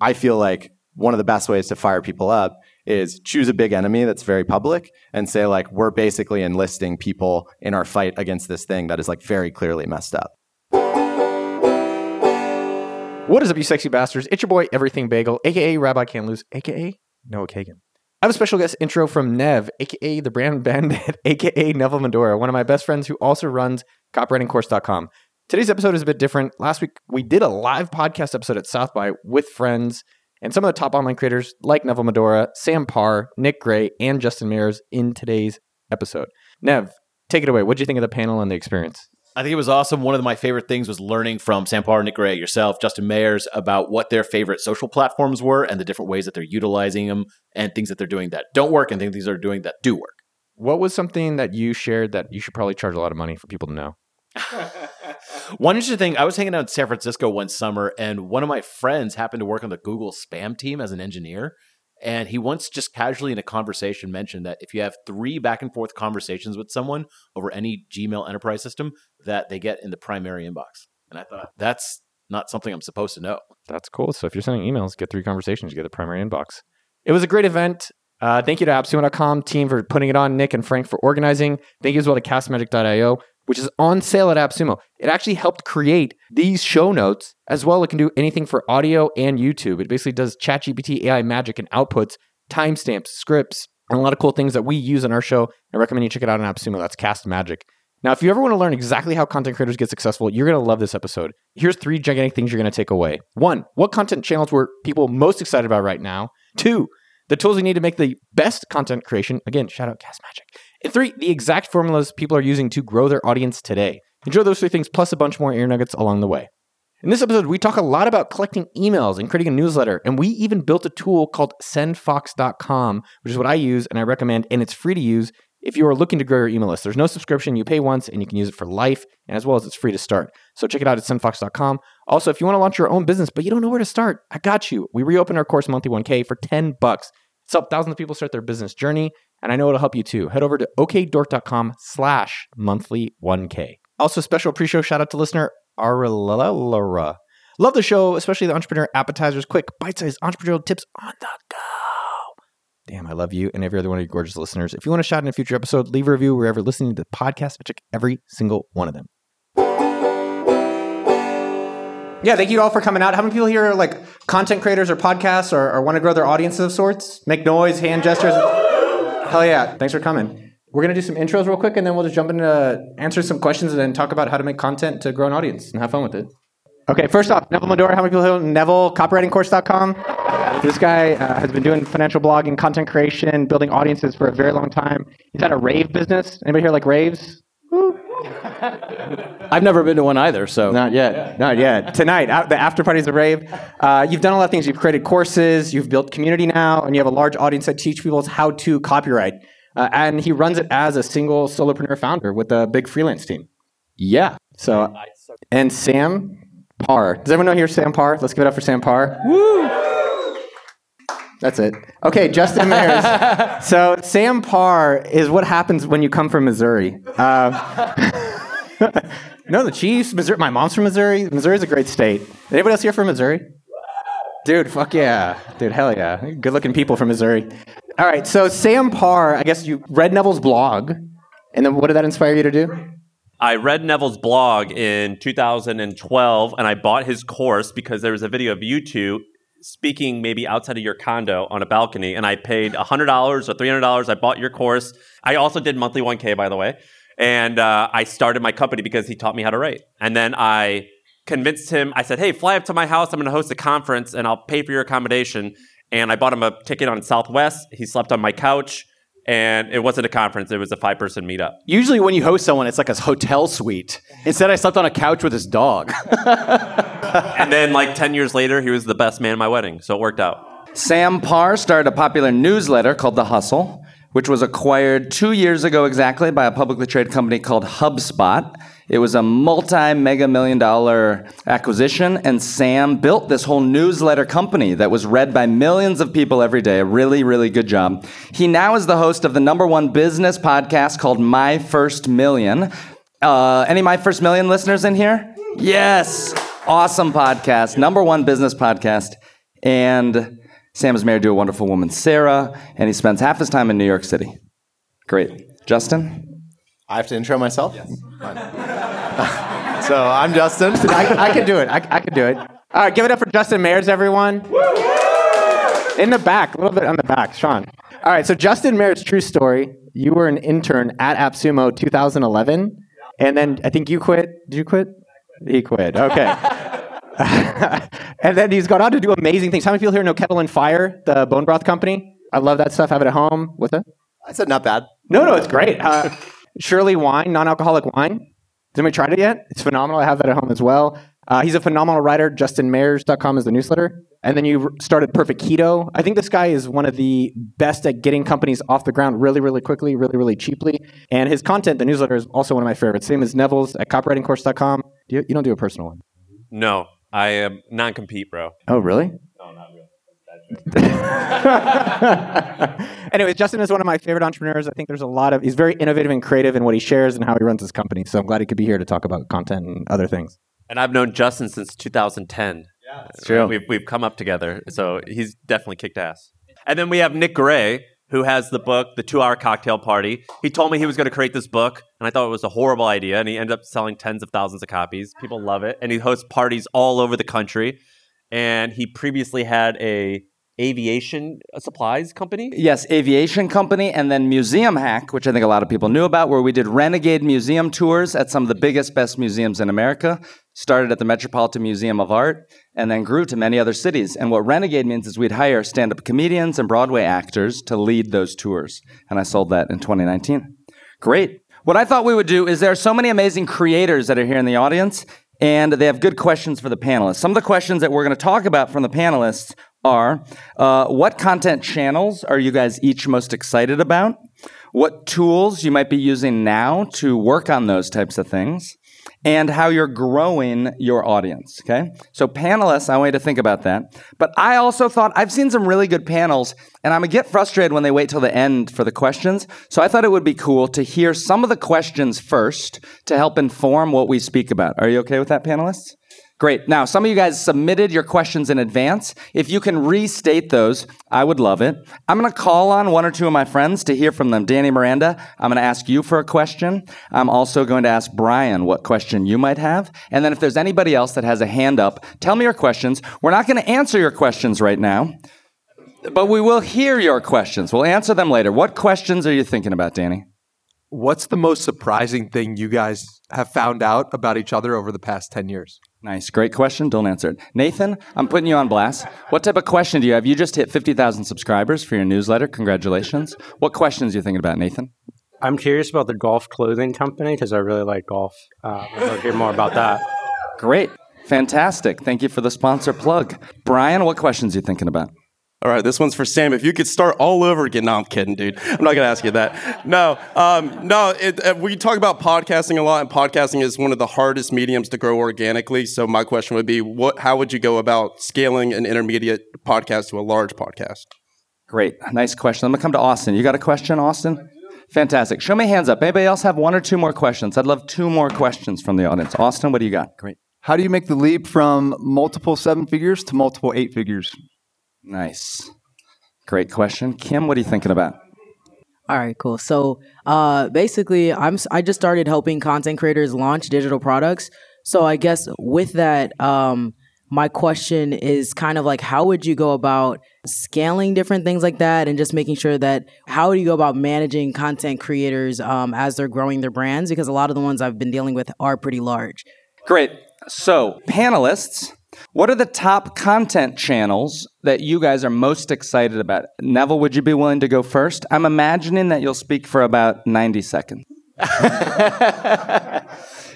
I feel like one of the best ways to fire people up is choose a big enemy that's very public and say like we're basically enlisting people in our fight against this thing that is like very clearly messed up. What is up, you sexy bastards? It's your boy Everything Bagel, aka Rabbi Can't Lose, aka Noah Kagan. I have a special guest intro from Nev, aka the brand bandit, aka Neville Medhora, one of my best friends who also runs copywritingcourse.com. Today's episode is a bit different. Last week we did a live podcast episode at South by with friends and some of the top online creators like Neville Medhora, Sam Parr, Nick Gray, and Justin Mares in today's episode. Nev, take it away. What do you think of the panel and the experience? I think it was awesome. One of my favorite things was learning from Sam Parr, Nick Gray, yourself, Justin Mares about what their favorite social platforms were and the different ways that they're utilizing them and things that they're doing that don't work and things that they're doing that do work. What was something that you shared that you should probably charge a lot of money for people to know? one interesting thing, I was hanging out in San Francisco one summer, and one of my friends happened to work on the Google spam team as an engineer. And he once just casually in a conversation mentioned that if you have three back and forth conversations with someone over any Gmail enterprise system, that they get in the primary inbox. And I thought that's not something I'm supposed to know. That's cool. So if you're sending emails, get three conversations, you get the primary inbox. It was a great event. Uh, thank you to AppSumo.com team for putting it on, Nick and Frank for organizing. Thank you as well to CastMagic.io which is on sale at AppSumo. It actually helped create these show notes as well. It can do anything for audio and YouTube. It basically does ChatGPT AI magic and outputs, timestamps, scripts, and a lot of cool things that we use in our show. I recommend you check it out on AppSumo. That's Cast Magic. Now, if you ever want to learn exactly how content creators get successful, you're going to love this episode. Here's three gigantic things you're going to take away. One, what content channels were people most excited about right now? Two, the tools you need to make the best content creation. Again, shout out Cast Magic. And three, the exact formulas people are using to grow their audience today. Enjoy those three things plus a bunch more ear nuggets along the way. In this episode, we talk a lot about collecting emails and creating a newsletter, and we even built a tool called sendfox.com, which is what I use and I recommend, and it's free to use if you are looking to grow your email list. There's no subscription, you pay once and you can use it for life, and as well as it's free to start. So check it out at sendfox.com. Also, if you want to launch your own business but you don't know where to start, I got you. We reopened our course monthly 1K for 10 bucks. It's helped thousands of people start their business journey, and I know it'll help you too. Head over to okdork.com slash monthly 1K. Also, special pre-show shout out to listener Arlara. Love the show, especially the entrepreneur appetizers, quick, bite-sized entrepreneurial tips on the go. Damn, I love you and every other one of you gorgeous listeners. If you want to shout in a future episode, leave a review wherever listening to the podcast. I check every single one of them. Yeah, thank you all for coming out. How many people here are like content creators or podcasts or, or want to grow their audiences of sorts? Make noise, hand gestures. Hell yeah. Thanks for coming. We're going to do some intros real quick and then we'll just jump into answer some questions and then talk about how to make content to grow an audience and have fun with it. Okay, first off, Neville Medhora. How many people know Neville, copywritingcourse.com? This guy uh, has been doing financial blogging, content creation, building audiences for a very long time. He's had a rave business. Anybody here like raves? I've never been to one either, so Not yet. Not yet. Tonight, the after party is a rave. Uh, you've done a lot of things. You've created courses, you've built community now, and you have a large audience that teach people how to copyright. Uh, and he runs it as a single solopreneur founder with a big freelance team. yeah. So, and Sam Parr. Does everyone know here Sam Parr? Let's give it up for Sam Parr. Woo! That's it. Okay, Justin Mares. so Sam Parr is what happens when you come from Missouri. Uh, no, the Chiefs, Missouri. My mom's from Missouri. Missouri's a great state. Anybody else here from Missouri? Dude, fuck yeah. Dude, hell yeah. Good looking people from Missouri. All right, so Sam Parr, I guess you read Neville's blog. And then what did that inspire you to do? I read Neville's blog in 2012 and I bought his course because there was a video of you two speaking maybe outside of your condo on a balcony and I paid $100 or $300. I bought your course. I also did monthly 1K, by the way. And uh, I started my company because he taught me how to write. And then I convinced him, I said, hey, fly up to my house. I'm going to host a conference and I'll pay for your accommodation. And I bought him a ticket on Southwest. He slept on my couch. And it wasn't a conference, it was a five person meetup. Usually, when you host someone, it's like a hotel suite. Instead, I slept on a couch with his dog. And then, like 10 years later, he was the best man at my wedding. So it worked out. Sam Parr started a popular newsletter called The Hustle, which was acquired two years ago exactly by a publicly traded company called HubSpot. It was a multi mega million dollar acquisition, and Sam built this whole newsletter company that was read by millions of people every day. A really, really good job. He now is the host of the number one business podcast called My First Million. Uh, any My First Million listeners in here? Yes. Awesome podcast, number one business podcast. And Sam is married to a wonderful woman, Sarah, and he spends half his time in New York City. Great. Justin? I have to intro myself. Fine. so I'm Justin. I, I can do it. I, I can do it. All right, give it up for Justin Mares, everyone. In the back, a little bit on the back, Sean. All right, so Justin Mares, true story. You were an intern at AppSumo 2011, and then I think you quit. Did you quit? He quit. Okay. and then he's gone on to do amazing things. How many people here know Kettle and Fire, the bone broth company? I love that stuff. Have it at home. What's that? I said not bad. No, no, it's great. Uh, Surely Wine, non-alcoholic wine. Has anybody tried it yet? It's phenomenal. I have that at home as well. Uh, he's a phenomenal writer. JustinMares.com is the newsletter. And then you started Perfect Keto. I think this guy is one of the best at getting companies off the ground really, really quickly, really, really cheaply. And his content, the newsletter, is also one of my favorites. Same as Neville's at copywritingcourse.com. Do you, you don't do a personal one. No, I am non-compete, bro. Oh, really? Anyways, Justin is one of my favorite entrepreneurs. I think there's a lot of, he's very innovative and creative in what he shares and how he runs his company. So I'm glad he could be here to talk about content and other things. And I've known Justin since 2010. Yeah, that's true. We've, we've come up together. So he's definitely kicked ass. And then we have Nick Gray, who has the book, The Two Hour Cocktail Party. He told me he was going to create this book, and I thought it was a horrible idea. And he ended up selling tens of thousands of copies. People love it. And he hosts parties all over the country. And he previously had a aviation uh, supplies company. Yes, aviation company, and then Museum Hack, which I think a lot of people knew about, where we did renegade museum tours at some of the biggest, best museums in America. Started at the Metropolitan Museum of Art and then grew to many other cities. And what renegade means is we'd hire stand up comedians and Broadway actors to lead those tours. And I sold that in 2019. Great. What I thought we would do is there are so many amazing creators that are here in the audience, and they have good questions for the panelists. Some of the questions that we're going to talk about from the panelists are uh, what content channels are you guys each most excited about? What tools you might be using now to work on those types of things? And how you're growing your audience. Okay. So, panelists, I want you to think about that. But I also thought I've seen some really good panels, and I'm gonna get frustrated when they wait till the end for the questions. So, I thought it would be cool to hear some of the questions first to help inform what we speak about. Are you okay with that, panelists? Great. Now, some of you guys submitted your questions in advance. If you can restate those, I would love it. I'm going to call on one or two of my friends to hear from them. Danny Miranda, I'm going to ask you for a question. I'm also going to ask Brian what question you might have. And then if there's anybody else that has a hand up, tell me your questions. We're not going to answer your questions right now, but we will hear your questions. We'll answer them later. What questions are you thinking about, Danny? What's the most surprising thing you guys have found out about each other over the past 10 years? Nice. Great question. Don't answer it. Nathan, I'm putting you on blast. What type of question do you have? You just hit 50,000 subscribers for your newsletter. Congratulations. What questions are you thinking about, Nathan? I'm curious about the golf clothing company because I really like golf. Uh, to hear more about that. Great. Fantastic. Thank you for the sponsor plug. Brian, what questions are you thinking about? All right, this one's for Sam. If you could start all over again, no, I'm kidding, dude. I'm not gonna ask you that. No, um, no. It, uh, we talk about podcasting a lot, and podcasting is one of the hardest mediums to grow organically. So my question would be, what? How would you go about scaling an intermediate podcast to a large podcast? Great, nice question. I'm gonna come to Austin. You got a question, Austin? Fantastic. Show me hands up. Anybody else have one or two more questions? I'd love two more questions from the audience. Austin, what do you got? Great. How do you make the leap from multiple seven figures to multiple eight figures? Nice. Great question. Kim, what are you thinking about? All right, cool. So, uh, basically, I'm I just started helping content creators launch digital products. So, I guess with that, um, my question is kind of like, how would you go about scaling different things like that, and just making sure that how do you go about managing content creators um, as they're growing their brands? Because a lot of the ones I've been dealing with are pretty large. Great. So, panelists, what are the top content channels that you guys are most excited about? Neville, would you be willing to go first? I'm imagining that you'll speak for about 90 seconds.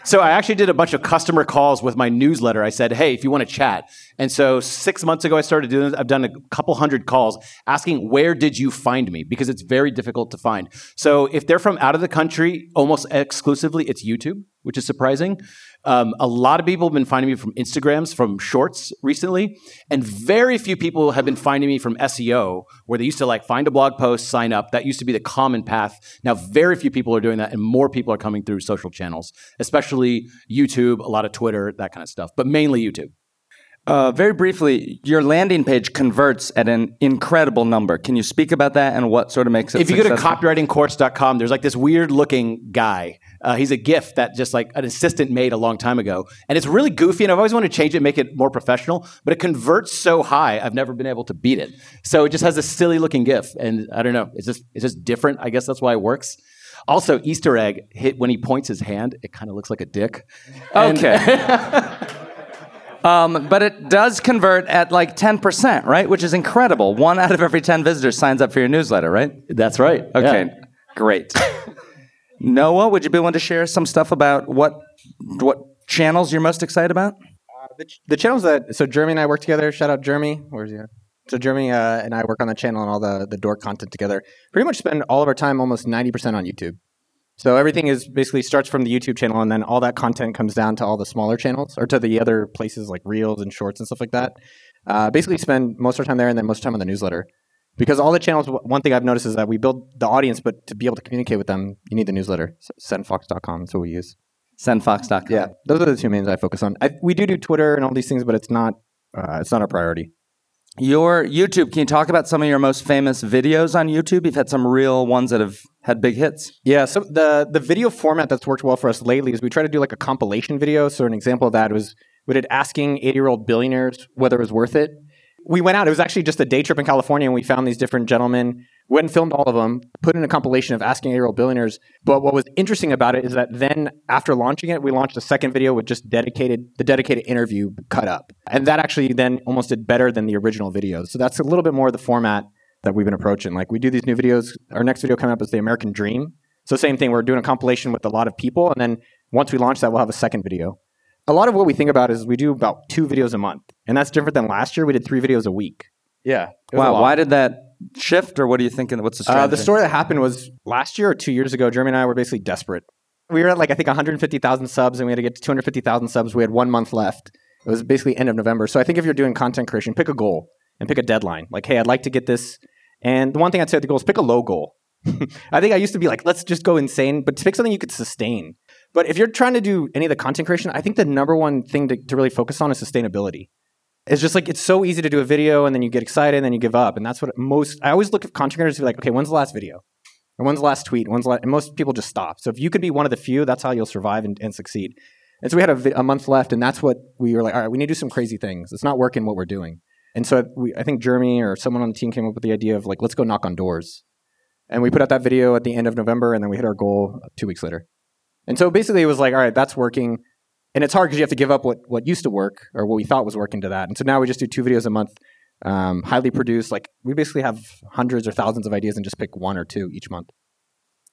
So I actually did a bunch of customer calls with my newsletter. I said, "Hey, if you want to chat." And so 6 months ago I started doing this. I've done a couple hundred calls asking, "Where did you find me?" because it's very difficult to find. So if they're from out of the country, almost exclusively it's YouTube, which is surprising. Um, a lot of people have been finding me from Instagrams, from shorts recently, and very few people have been finding me from SEO, where they used to like find a blog post, sign up. That used to be the common path. Now, very few people are doing that, and more people are coming through social channels, especially YouTube, a lot of Twitter, that kind of stuff, but mainly YouTube. Uh, very briefly, your landing page converts at an incredible number. Can you speak about that and what sort of makes it? if you go to successful? copywritingcourse.com, there's like this weird looking guy. Uh, he's a GIF that just like an assistant made a long time ago. And it's really goofy. And I've always wanted to change it, make it more professional, but it converts so high, I've never been able to beat it. So it just has a silly looking GIF. And I don't know, it's just, it's just different. I guess that's why it works. Also, Easter egg hit when he points his hand, it kind of looks like a dick. And- Okay. um, but it does convert at like 10%, right? Which is incredible. One out of every 10 visitors signs up for your newsletter, right? That's right. Okay, Yeah. great. Noah, would you be willing to share some stuff about what what channels you're most excited about? the, the channels that so Jeremy and I work together. Shout out Jeremy. Where's he? At? So Jeremy uh, and I work on the channel and all the the door content together. Pretty much spend all of our time, almost ninety percent, on YouTube. So everything is basically starts from the YouTube channel, and then all that content comes down to all the smaller channels or to the other places like Reels and Shorts and stuff like that. Uh, basically, spend most of our time there, and then most of the time on the newsletter. Because all the channels, one thing I've noticed is that we build the audience, but to be able to communicate with them, you need the newsletter. So Sendfox.com. That's what we use. Sendfox.com. Yeah, those are the two mains I focus on. I, we do do Twitter and all these things, but it's not uh, it's not our priority. Your YouTube, can you talk about some of your most famous videos on YouTube? You've had some real ones that have had big hits. Yeah, so the the video format that's worked well for us lately is we try to do like a compilation video. So an example of that was we did asking 80 year old billionaires whether it was worth it. We went out, it was actually just a day trip in California, and we found these different gentlemen, went and filmed all of them, put in a compilation of asking 80 year old billionaires. But what was interesting about it is that then after launching it, we launched a second video with just dedicated the dedicated interview cut up. And that actually then almost did better than the original video. So that's a little bit more of the format that we've been approaching. Like we do these new videos. Our next video coming up is the American Dream. So same thing. We're doing a compilation with a lot of people, and then once we launch that, we'll have a second video. A lot of what we think about is we do about two videos a month, and that's different than last year. We did three videos a week. Yeah. it was a Wow, why did that shift, or what are you thinking? What's the strategy? Uh, the story that happened was last year or two years ago. Jeremy and I were basically desperate. We were at like I think 150,000 subs, and we had to get to 250,000 subs. We had one month left. It was basically end of November. So I think if you're doing content creation, pick a goal and pick a deadline. Like, hey, I'd like to get this. And the one thing I'd say with the goal is pick a low goal. I think I used to be like, let's just go insane, but to pick something you could sustain. But if you're trying to do any of the content creation, I think the number one thing to, to really focus on is sustainability. It's just like it's so easy to do a video and then you get excited and then you give up. And that's what most I always look at content creators and be like, okay, when's the last video? Or when's the last tweet? When's last, and most people just stop. So if you could be one of the few, that's how you'll survive and, and succeed. And so we had a, vi- a month left, and that's what we were like. All right, we need to do some crazy things. It's not working what we're doing. And so we, I think Jeremy or someone on the team came up with the idea of like, let's go knock on doors. And we put out that video at the end of November, and then we hit our goal two weeks later. And so basically, it was like, all right, that's working. And it's hard because you have to give up what, what used to work or what we thought was working to that. And so now we just do two videos a month, um, highly produced. Like we basically have hundreds or thousands of ideas and just pick one or two each month.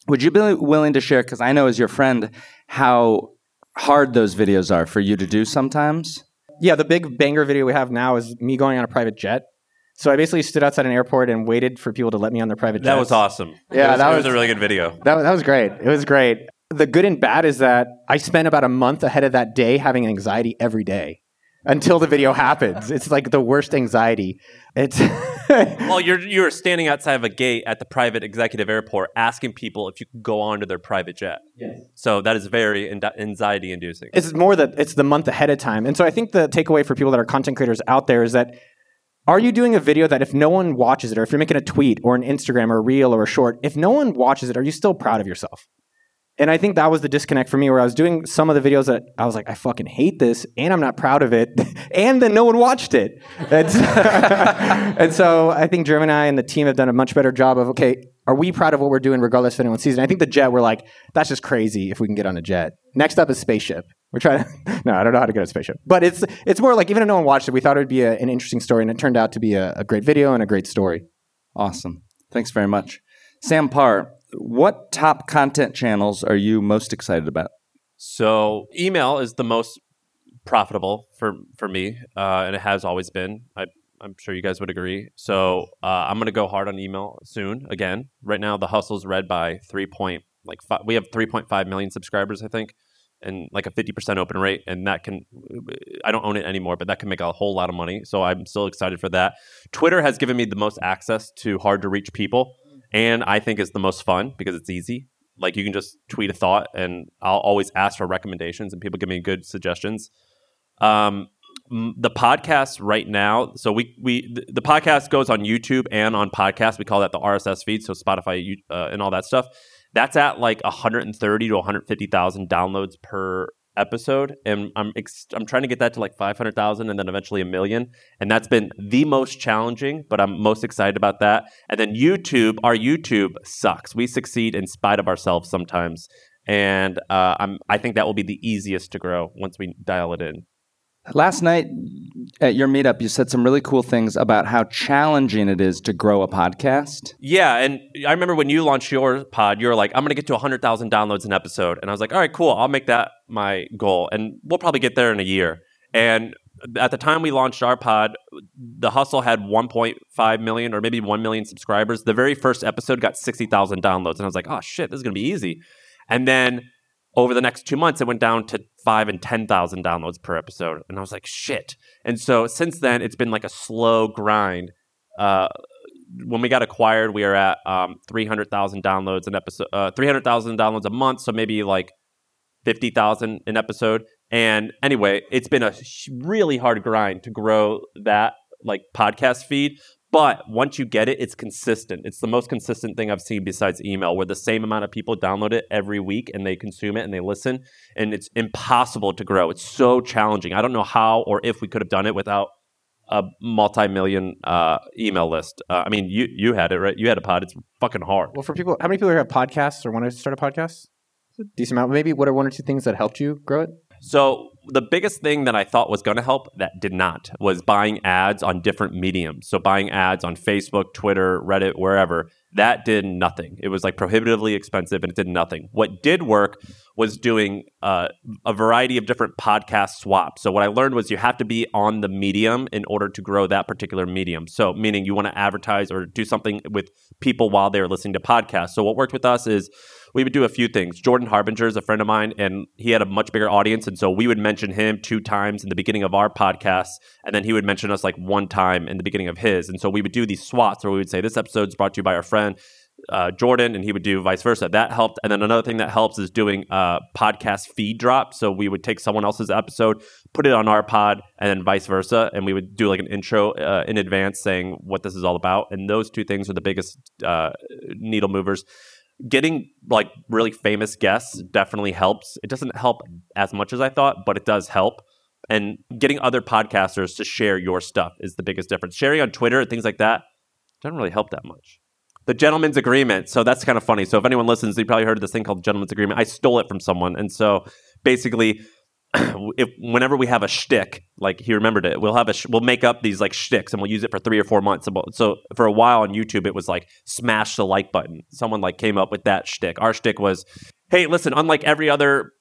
Would you be willing to share, because I know as your friend, how hard those videos are for you to do sometimes? Yeah, the big banger video we have now is me going on a private jet. So I basically stood outside an airport and waited for people to let me on their private jet. That was awesome. Yeah, It was, that it was was- a really good video. That, that was great. It was great. The good and bad is that I spent about a month ahead of that day having anxiety every day until the video happens. It's like the worst anxiety. It's well, you're you're standing outside of a gate at the private executive airport asking people if you could go onto their private jet. Yes. So that is very anxiety inducing. it's more that it's the month ahead of time. And so I think the takeaway for people that are content creators out there is that are you doing a video that if no one watches it, or if you're making a tweet or an Instagram or a reel or a short, if no one watches it, are you still proud of yourself? And I think that was the disconnect for me where I was doing some of the videos that I was like, I fucking hate this and I'm not proud of it. and then no one watched it. And so, and so I think Jeremy and I and the team have done a much better job of, okay, are we proud of what we're doing regardless of anyone sees it? I think the jet, we're like, that's just crazy if we can get on a jet. Next up is spaceship. We're trying to, no, I don't know how to get a spaceship. But it's it's more like, even if no one watched it, we thought it would be a, an interesting story and it turned out to be a, a great video and a great story. Awesome. Thanks very much. Sam Parr, what top content channels are you most excited about? So email is the most profitable for for me, uh, and it has always been. I, I'm sure you guys would agree. So uh, I'm going to go hard on email soon. Again, right now the hustle's read by three point like five, we have 3.5 million subscribers, I think, and like a 50% open rate, and that can I don't own it anymore, but that can make a whole lot of money. So I'm still excited for that. Twitter has given me the most access to hard to reach people, and I think it's the most fun because it's easy like you can just tweet a thought and I'll always ask for recommendations and people give me good suggestions. Um, the podcast right now. So we we the, podcast goes on YouTube and on podcast. We call that the RSS feed. So Spotify uh, and all that stuff. That's at like 130 to 150,000 downloads per episode, and I'm ex- I'm trying to get that to like 500,000 and then eventually a million. And that's been the most challenging, but I'm most excited about that. And then YouTube, our YouTube sucks. We succeed in spite of ourselves sometimes, and uh, I'm I think that will be the easiest to grow once we dial it in. Last night at your meetup, you said some really cool things about how challenging it is to grow a podcast. Yeah, and I remember when you launched your pod, you were like, "I'm going to get to 100,000 downloads an episode," and I was like, "All right, cool. I'll make that my goal, and we'll probably get there in a year." And at the time we launched our pod, the Hustle had 1.5 million or maybe 1 million subscribers. The very first episode got 60,000 downloads, and I was like, "Oh shit, this is going to be easy." And then over the next two months, it went down to five and 10,000 downloads per episode. And I was like, shit. And so since then, it's been like a slow grind. Uh, when we got acquired, we are at um, 300,000 downloads an episode, uh, 300,000 downloads a month. So maybe like 50,000 an episode. And anyway, it's been a really hard grind to grow that like podcast feed. But once you get it, it's consistent. It's the most consistent thing I've seen besides email, where the same amount of people download it every week and they consume it and they listen. And it's impossible to grow. It's so challenging. I don't know how or if we could have done it without a multi-million uh, email list. Uh, I mean, you you had it right. You had a pod. It's fucking hard. Well, for people, how many people here have podcasts or want to start a podcast? It's a decent amount. Maybe what are one or two things that helped you grow it? So the biggest thing that I thought was going to help that did not was buying ads on different mediums. So buying ads on Facebook, Twitter, Reddit, wherever. That did nothing. It was like prohibitively expensive and it did nothing. What did work was doing uh, a variety of different podcast swaps. So what I learned was you have to be on the medium in order to grow that particular medium. So meaning you want to advertise or do something with people while they're listening to podcasts. So what worked with us is we would do a few things. Jordan Harbinger is a friend of mine, and he had a much bigger audience. And so we would mention him two times in the beginning of our podcast, and then he would mention us like one time in the beginning of his. And so we would do these swats where we would say, This episode's brought to you by our friend. Uh, Jordan and he would do vice versa. That helped. And then another thing that helps is doing uh, podcast feed drop. So we would take someone else's episode, put it on our pod, and then vice versa. And we would do like an intro uh, in advance saying what this is all about. And those two things are the biggest uh, needle movers getting like really famous guests definitely helps. It doesn't help as much as I thought, but it does help. And getting other podcasters to share your stuff is the biggest difference. Sharing on Twitter and things like that doesn't really help that much. The gentleman's agreement. So that's kind of funny. So if anyone listens, you probably heard of this thing called gentleman's agreement. I stole it from someone. And so basically, if whenever we have a shtick, like he remembered it, we'll have a sh- we'll make up these like shticks and we'll use it for three or four months. So for a while on YouTube, it was like smash the like button. Someone like came up with that shtick. Our shtick was, hey, listen, unlike every other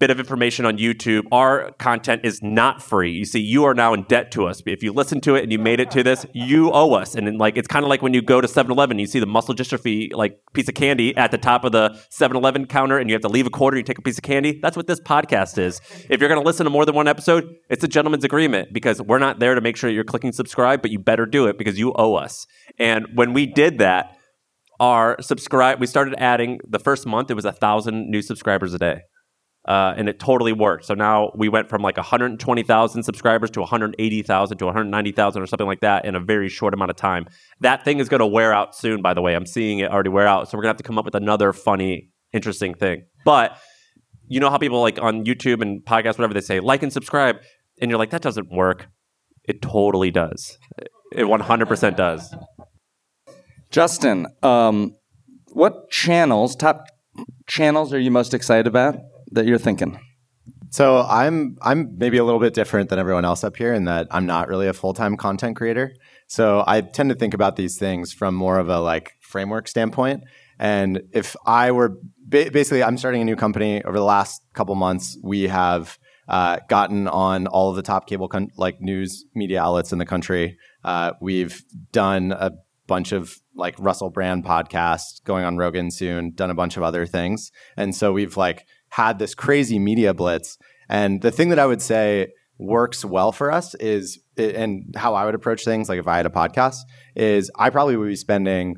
bit of information on YouTube, our content is not free. You see, you are now in debt to us. If you listen to it and you made it to this, you owe us. And then, like it's kind of like when you go to 7-Eleven, you see the muscle dystrophy like piece of candy at the top of the 7-Eleven counter, and you have to leave a quarter. You take a piece of candy. That's what this podcast is. If you're going to listen to more than one episode, it's a gentleman's agreement because we're not there to make sure you're clicking subscribe, but you better do it because you owe us. And when we did that, our subscribe, we started adding the first month. It was a thousand new subscribers a day. Uh, and it totally worked. So now we went from like 120,000 subscribers to 180,000 to 190,000 or something like that in a very short amount of time. That thing is going to wear out soon, by the way. I'm seeing it already wear out. So we're going to have to come up with another funny, interesting thing. But you know how people like on YouTube and podcasts, whatever they say, like and subscribe. And you're like, that doesn't work. It totally does. It 100% does. Justin, um, what channels, top channels, are you most excited about that you're thinking? So I'm I'm maybe a little bit different than everyone else up here in that I'm not really a full time content creator. So I tend to think about these things from more of a like framework standpoint. And if I were ba- basically, I'm starting a new company. Over the last couple months, we have uh, gotten on all of the top cable con- like news media outlets in the country. Uh, we've done a bunch of like Russell Brand podcasts, going on Rogan soon. Done a bunch of other things, and so we've like had this crazy media blitz. And the thing that I would say works well for us is, and how I would approach things, like if I had a podcast, is I probably would be spending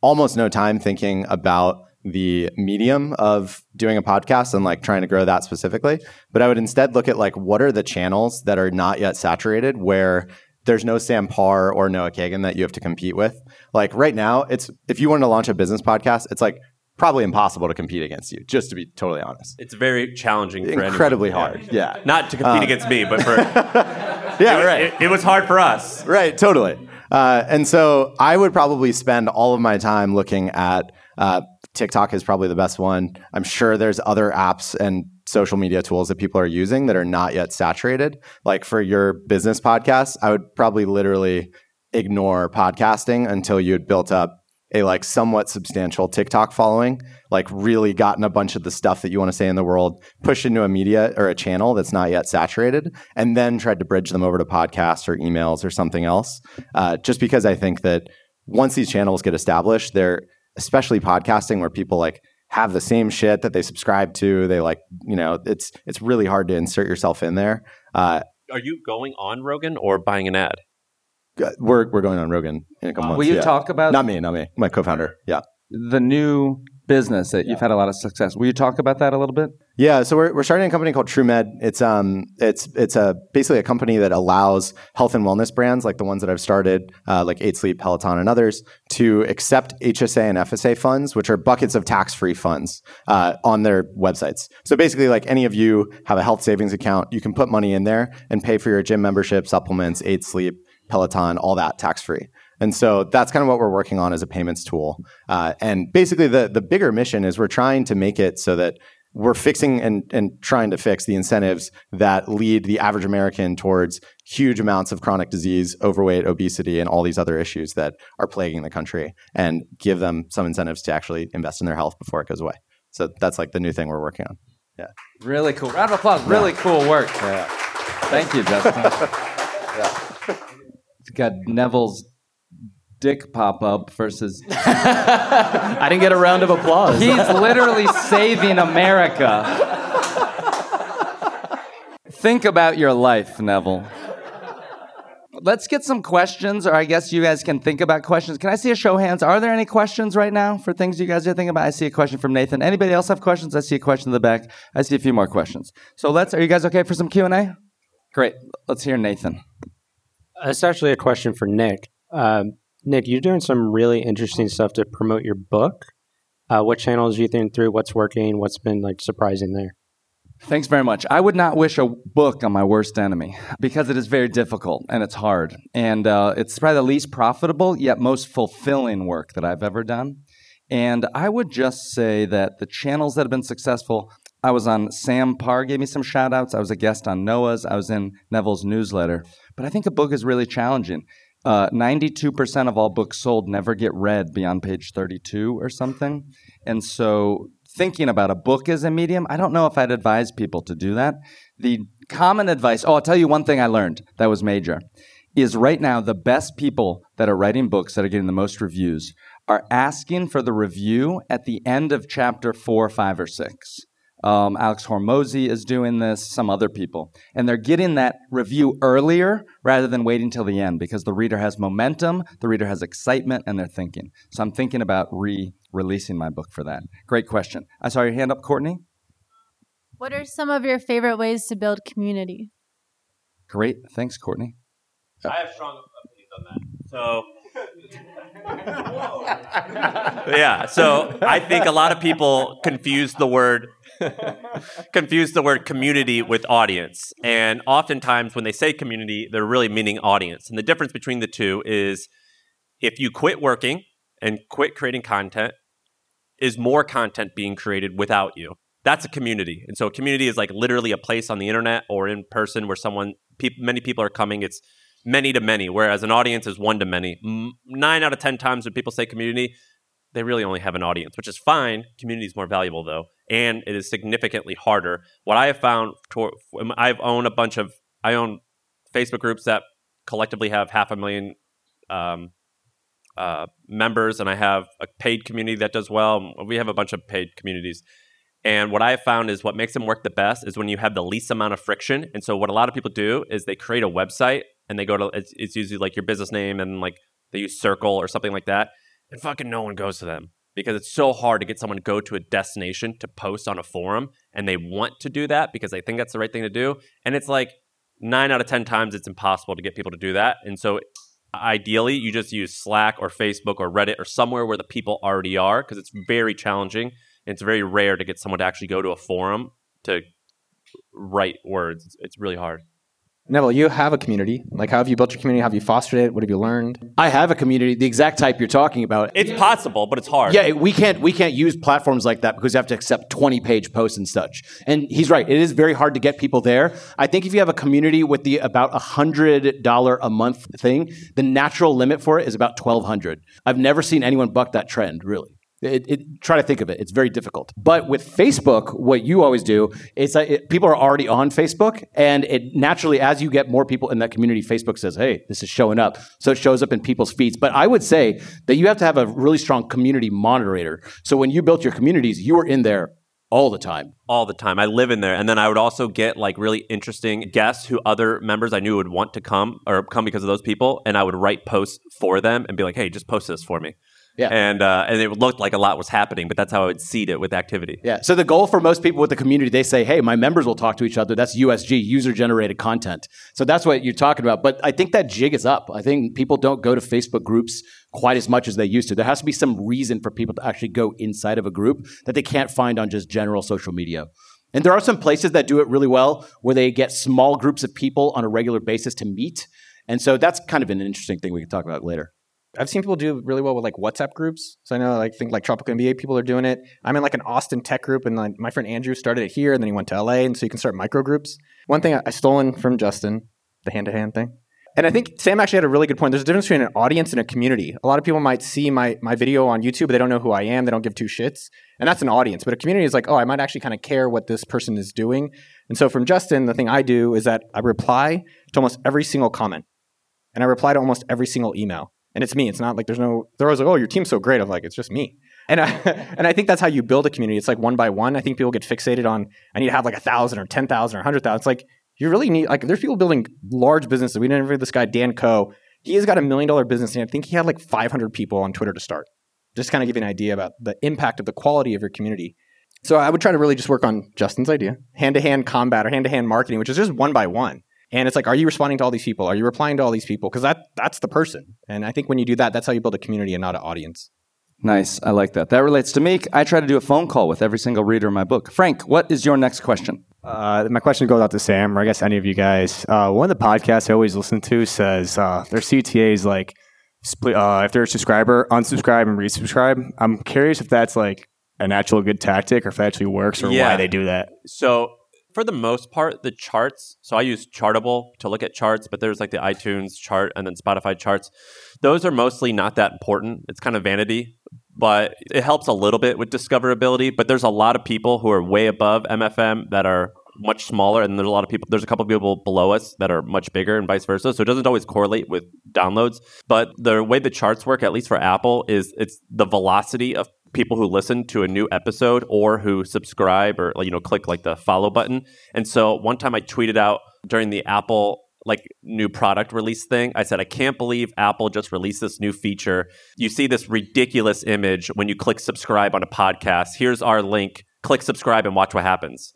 almost no time thinking about the medium of doing a podcast and like trying to grow that specifically. But I would instead look at like what are the channels that are not yet saturated where there's no Sam Parr or Noah Kagan that you have to compete with. Like right now, it's if you want to launch a business podcast, it's like probably impossible to compete against you, just to be totally honest. It's very challenging. For Incredibly anyone. hard. Yeah. Not to compete Uh, against me, but for Yeah, right. it, it was hard for us. Right, totally. Uh, and so I would probably spend all of my time looking at uh, TikTok is probably the best one. I'm sure there's other apps and social media tools that people are using that are not yet saturated. Like for your business podcast, I would probably literally ignore podcasting until you had built up a like somewhat substantial TikTok following, like really gotten a bunch of the stuff that you want to say in the world pushed into a media or a channel that's not yet saturated, and then tried to bridge them over to podcasts or emails or something else. Uh, just because I think that once these channels get established, they're especially podcasting where people like have the same shit that they subscribe to. They like, you know, it's it's really hard to insert yourself in there. Uh, Are you going on Rogan or buying an ad? We're we're going on Rogan in a couple months. Will you yeah. talk about Not me, not me. My co-founder. Yeah. the new business that you've had a lot of success? Will you talk about that a little bit? Yeah, so we're, we're starting a company called TrueMed. It's um it's it's a basically a company that allows health and wellness brands like the ones that I've started, uh, like Eight Sleep, Peloton, and others, to accept HSA and FSA funds, which are buckets of tax free funds, uh, on their websites. So basically, like any of you have a health savings account, you can put money in there and pay for your gym membership, supplements, Eight Sleep, Peloton, all that tax free. And so that's kind of what we're working on as a payments tool. Uh, and basically, the the bigger mission is we're trying to make it so that we're fixing and, and trying to fix the incentives that lead the average American towards huge amounts of chronic disease, overweight, obesity, and all these other issues that are plaguing the country, and give them some incentives to actually invest in their health before it goes away. So that's like the new thing we're working on. Yeah. Really cool. Round of applause. Really cool work. Yeah. Thank you, Justin. Got Neville's dick pop up versus. I didn't get a round of applause. He's literally saving America. Think about your life, Neville. Let's get some questions, or I guess you guys can think about questions. Can I see a show of hands? Are there any questions right now for things you guys are thinking about? I see a question from Nathan. Anybody else have questions? I see a question in the back. I see a few more questions. So let's. Are you guys okay for some Q and A? Great. Let's hear Nathan. It's actually a question for Nick. Um, Nick, you're doing some really interesting stuff to promote your book. Uh, what channels are you think through? What's working? What's been like surprising there? Thanks very much. I would not wish a book on my worst enemy because it is very difficult and it's hard. And uh, it's probably the least profitable yet most fulfilling work that I've ever done. And I would just say that the channels that have been successful, I was on Sam Parr, gave me some shout outs. I was a guest on Noah's. I was in Neville's newsletter. But I think a book is really challenging. Uh, 92% of all books sold never get read beyond page 32 or something. And so, thinking about a book as a medium, I don't know if I'd advise people to do that. The common advice, oh, I'll tell you one thing I learned that was major, is right now the best people that are writing books that are getting the most reviews are asking for the review at the end of chapter four, five, or six. Um, Alex Hormozi is doing this, some other people. And they're getting that review earlier rather than waiting till the end because the reader has momentum, the reader has excitement, and they're thinking. So I'm thinking about re releasing my book for that. Great question. I saw your hand up, Courtney. What are some of your favorite ways to build community? Great. Thanks, Courtney. I have strong opinions on that. So. yeah, so I think a lot of people confuse the word confuse the word community with audience. And oftentimes when they say community, they're really meaning audience. And the difference between the two is if you quit working and quit creating content, is more content being created without you. That's a community. And so a community is like literally a place on the internet or in person where someone peop many people are coming. It's many to many, whereas an audience is one to many. Nine out of 10 times when people say community, they really only have an audience, which is fine. Community is more valuable though, and it is significantly harder. What I have found, to, I've owned a bunch of, I own Facebook groups that collectively have half a million um, uh, members, and I have a paid community that does well. We have a bunch of paid communities. And what I have found is what makes them work the best is when you have the least amount of friction. And so what a lot of people do is they create a website and they go to it's, it's usually like your business name and like they use Circle or something like that, and fucking no one goes to them. because it's so hard to get someone to go to a destination to post on a forum and they want to do that because they think that's the right thing to do. And it's like nine out of 10 times it's impossible to get people to do that. And so ideally, you just use Slack or Facebook or Reddit or somewhere where the people already are because it's very challenging. And it's very rare to get someone to actually go to a forum to write words. It's really hard. Neville, you have a community. Like, how have you built your community? How have you fostered it? What have you learned? I have a community, the exact type you're talking about. It's possible, but it's hard. Yeah, we can't we can't use platforms like that because you have to accept 20 page posts and such. And he's right; it is very hard to get people there. I think if you have a community with the about a hundred dollar a month thing, the natural limit for it is about 1200. I've never seen anyone buck that trend, really. It, it, try to think of it. It's very difficult. But with Facebook, what you always do is that it, people are already on Facebook, and it naturally, as you get more people in that community, Facebook says, "Hey, this is showing up." So it shows up in people's feeds. But I would say that you have to have a really strong community moderator. So when you built your communities, you were in there all the time. all the time. I live in there, and then I would also get like really interesting guests who other members I knew would want to come or come because of those people, and I would write posts for them and be like, "Hey, just post this for me." Yeah. and uh, and it looked like a lot was happening, but that's how I would seed it with activity. Yeah. So the goal for most people with the community, they say, hey, my members will talk to each other. That's UGC, user generated content. So that's what you're talking about. But I think that jig is up. I think people don't go to Facebook groups quite as much as they used to. There has to be some reason for people to actually go inside of a group that they can't find on just general social media. And there are some places that do it really well where they get small groups of people on a regular basis to meet. And so that's kind of an interesting thing we can talk about later. I've seen people do really well with like WhatsApp groups. So I know like think like Tropical MBA people are doing it. I'm in like an Austin tech group, and like my friend Andrew started it here, and then he went to LA, and so you can start micro groups. One thing I, I stolen from Justin, the hand to hand thing. And I think Sam actually had a really good point. There's a difference between an audience and a community. A lot of people might see my, my video on YouTube, but they don't know who I am. They don't give two shits. And that's an audience. But a community is like, oh, I might actually kind of care what this person is doing. And so from Justin, the thing I do is that I reply to almost every single comment. And I reply to almost every single email. And it's me. It's not like there's no, they're always like, oh, your team's so great. I'm like, it's just me. And I, and I think that's how you build a community. It's like one by one. I think people get fixated on, I need to have like a thousand or 10,000 or 100,000. It's like, you really need, like, there's people building large businesses. We interviewed this guy, Dan Koe. He has got a million dollar business. And I think he had like 500 people on Twitter to start. Just kind of give you an idea about the impact of the quality of your community. So I would try to really just work on Justin's idea, hand to hand combat or hand to hand marketing, which is just one by one. And it's like, are you responding to all these people? Are you replying to all these people? Because that that's the person. And I think when you do that, that's how you build a community and not an audience. Nice. I like that. That relates to me. I try to do a phone call with every single reader in my book. Frank, what is your next question? Uh, my question goes out to Sam, or I guess any of you guys. Uh, one of the podcasts I always listen to says uh, their CTAs like uh, if they're a subscriber, unsubscribe and resubscribe. I'm curious if that's like an actual good tactic, or if it actually works, or Yeah. why they do that. So for the most part, the charts. So I use Chartable to look at charts, but there's like the iTunes chart and then Spotify charts. Those are mostly not that important. It's kind of vanity, but it helps a little bit with discoverability. But there's a lot of people who are way above MFM that are much smaller, and there's a lot of people. There's a couple people below us that are much bigger, and vice versa. So it doesn't always correlate with downloads. But the way the charts work, at least for Apple, is it's the velocity of people who listen to a new episode or who subscribe or you know click like the follow button. And so one time I tweeted out during the Apple like new product release thing. I said I can't believe Apple just released this new feature. You see this ridiculous image when you click subscribe on a podcast. Here's our link. Click subscribe and watch what happens.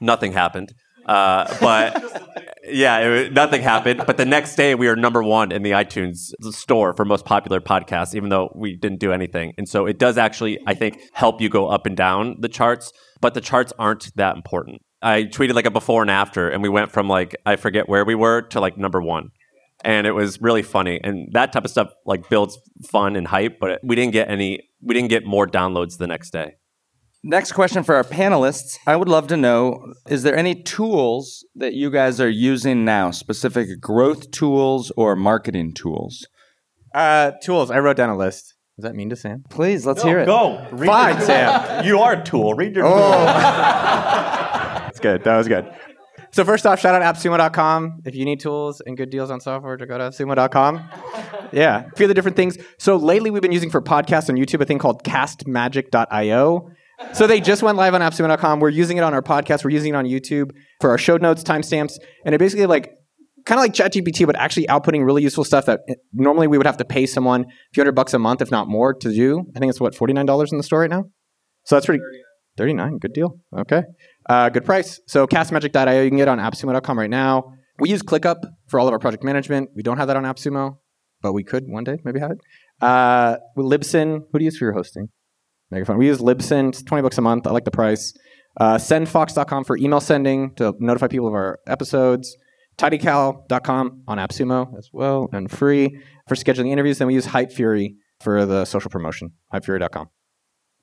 Nothing happened. Uh, but yeah, it, nothing happened. But the next day, we were number one in the iTunes store for most popular podcasts, even though we didn't do anything. And so it does actually, I think, help you go up and down the charts. But the charts aren't that important. I tweeted like a before and after, and we went from like I forget where we were to like number one, and it was really funny. And that type of stuff like builds fun and hype. But we didn't get any. We didn't get more downloads the next day. Next question for our panelists. I would love to know is there any tools that you guys are using now, specific growth tools or marketing tools? Uh, tools. I wrote down a list. Does that mean to Sam? Please, let's hear it. Go. Read Fine, Sam. You are a tool. Read your. Oh. That's good. That was good. So first off, shout out appsumo.com. If you need tools and good deals on software, to go to appsumo.com. Yeah, a few of the different things. So lately, we've been using for podcasts on YouTube a thing called castmagic.io. So they just went live on appsumo.com. We're using it on our podcast. We're using it on YouTube for our show notes, timestamps, and it basically like kind of like ChatGPT, but actually outputting really useful stuff that normally we would have to pay someone a few hundred bucks a month, if not more, to do. I think it's what forty nine dollars in the store right now. So that's pretty. Thirty nine, good deal. Okay, uh, good price. So castmagic.io, you can get on AppSumo.com right now. We use ClickUp for all of our project management. We don't have that on AppSumo, but we could one day maybe have it. Uh, Libsyn, who do you use for your hosting? Megaphone. We use Libsyn. It's 20 bucks a month. I like the price. Uh, sendfox.com for email sending to notify people of our episodes. Tidycal.com on AppSumo as well and free for scheduling interviews. Then we use Hypefury for the social promotion. HypeFury.com.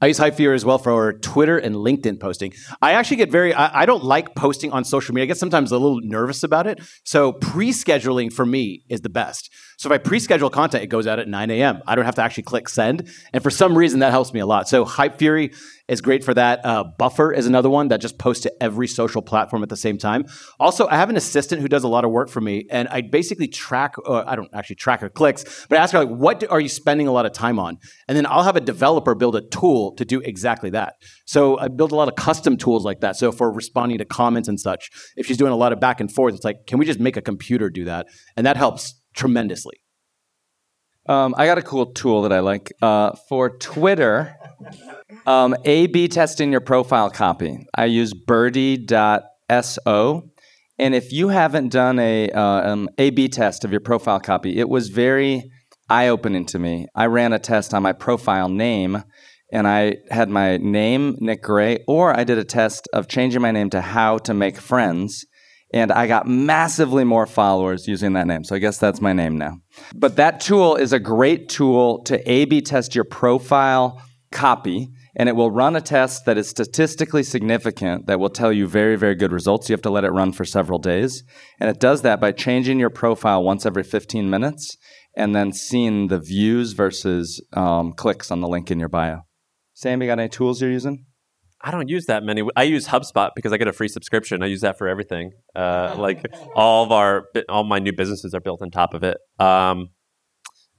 I use Hypefury as well for Twitter and LinkedIn posting. I actually get very, I, I, don't like posting on social media. I get sometimes a little nervous about it. So pre scheduling for me is the best. So if I pre schedule content, it goes out at 9 a.m. I don't have to actually click send. And for some reason, that helps me a lot. So Hypefury is great for that. Uh, Buffer is another one that just posts to every social platform at the same time. Also, I have an assistant who does a lot of work for me, and I basically track. Uh, I don't actually track her clicks, but I ask her like, "What are you spending a lot of time on?" And then I'll have a developer build a tool to do exactly that. So I build a lot of custom tools like that. So for responding to comments and such, if she's doing a lot of back and forth, it's like, can we just make a computer do that? And that helps tremendously. Um, I got a cool tool that I like uh, for Twitter. Um, A/B testing your profile copy. I use Birdie.so, and if you haven't done a uh, um, A/B test of your profile copy, it was very eye-opening to me. I ran a test on my profile name, and I had my name Nick Gray, or I did a test of changing my name to How to Make Friends and I got massively more followers using that name. So I guess that's my name now. But that tool is a great tool to A B test your profile copy, and it will run a test that is statistically significant that will tell you very, very good results. You have to let it run for several days. And it does that by changing your profile once every 15 minutes and then seeing the views versus um, clicks on the link in your bio. Sam, you got any tools you're using? I don't use that many. I use HubSpot because I get a free subscription. I use that for everything. Uh, like all of our, all my new businesses are built on top of it. Um,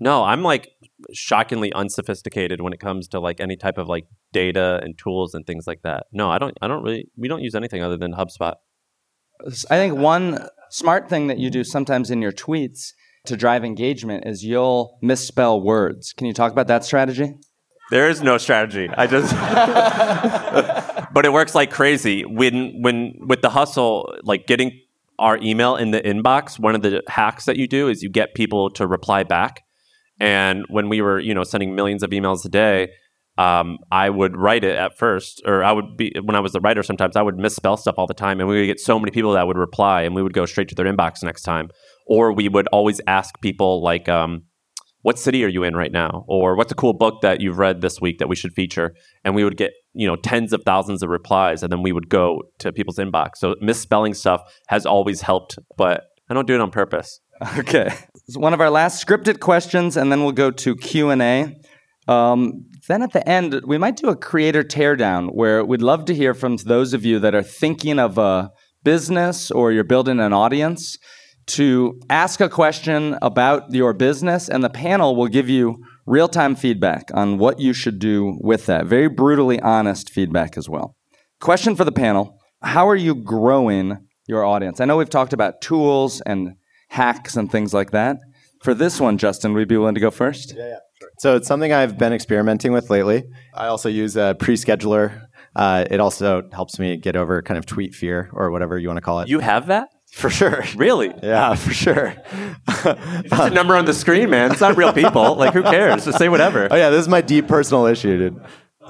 no, I'm like shockingly unsophisticated when it comes to like any type of like data and tools and things like that. No, I don't. I don't really. We don't use anything other than HubSpot. I think one smart thing that you do sometimes in your tweets to drive engagement is you'll misspell words. Can you talk about that strategy? There is no strategy. I just, but it works like crazy. When when with the hustle, like getting our email in the inbox, one of the hacks that you do is you get people to reply back. And when we were, you know, sending millions of emails a day, um, I would write it at first, or I would be when I was the writer. Sometimes I would misspell stuff all the time, and we would get so many people that would reply, and we would go straight to their inbox next time. Or we would always ask people like, um, what city are you in right now? Or what's a cool book that you've read this week that we should feature? And we would get you know tens of thousands of replies and then we would go to people's inbox. So misspelling stuff has always helped but i don't do it on purpose. Okay. It's one of our last scripted questions and then we'll go to q&a um, then at the end we might do a creator teardown where we'd love to hear from those of you that are thinking of a business or you're building an audience to ask a question about your business, and the panel will give you real time feedback on what you should do with that. Very brutally honest feedback as well. Question for the panel How are you growing your audience? I know we've talked about tools and hacks and things like that. For this one, Justin, would you be willing to go first? Yeah, yeah. Sure. So it's something I've been experimenting with lately. I also use a pre-scheduler. Uh, it also helps me get over kind of tweet fear or whatever you want to call it. You have that? For sure. Really? Yeah, for sure. It's a number on the screen, man. It's not real people. Like, who cares? Just say whatever. Oh, yeah, this is my deep personal issue, dude.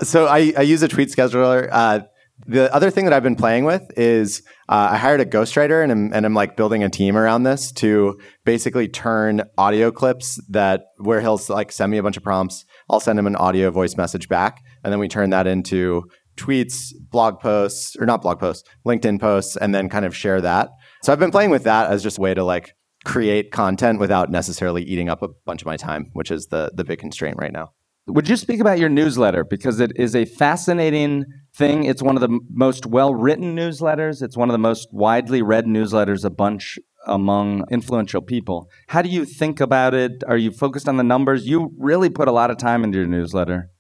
So I, I use a tweet scheduler. Uh, the other thing that I've been playing with is uh, I hired a ghostwriter and I'm, and I'm like building a team around this to basically turn audio clips that where he'll like send me a bunch of prompts. I'll send him an audio voice message back, and then we turn that into tweets, blog posts, or not blog posts, LinkedIn posts, and then kind of share that. So I've been playing with that as just a way to like create content without necessarily eating up a bunch of my time, which is the the big constraint right now. Would you speak about your newsletter because it is a fascinating thing? It's one of the most well-written newsletters. It's one of the most widely read newsletters a bunch among influential people. How do you think about it? Are you focused on the numbers? You really put a lot of time into your newsletter.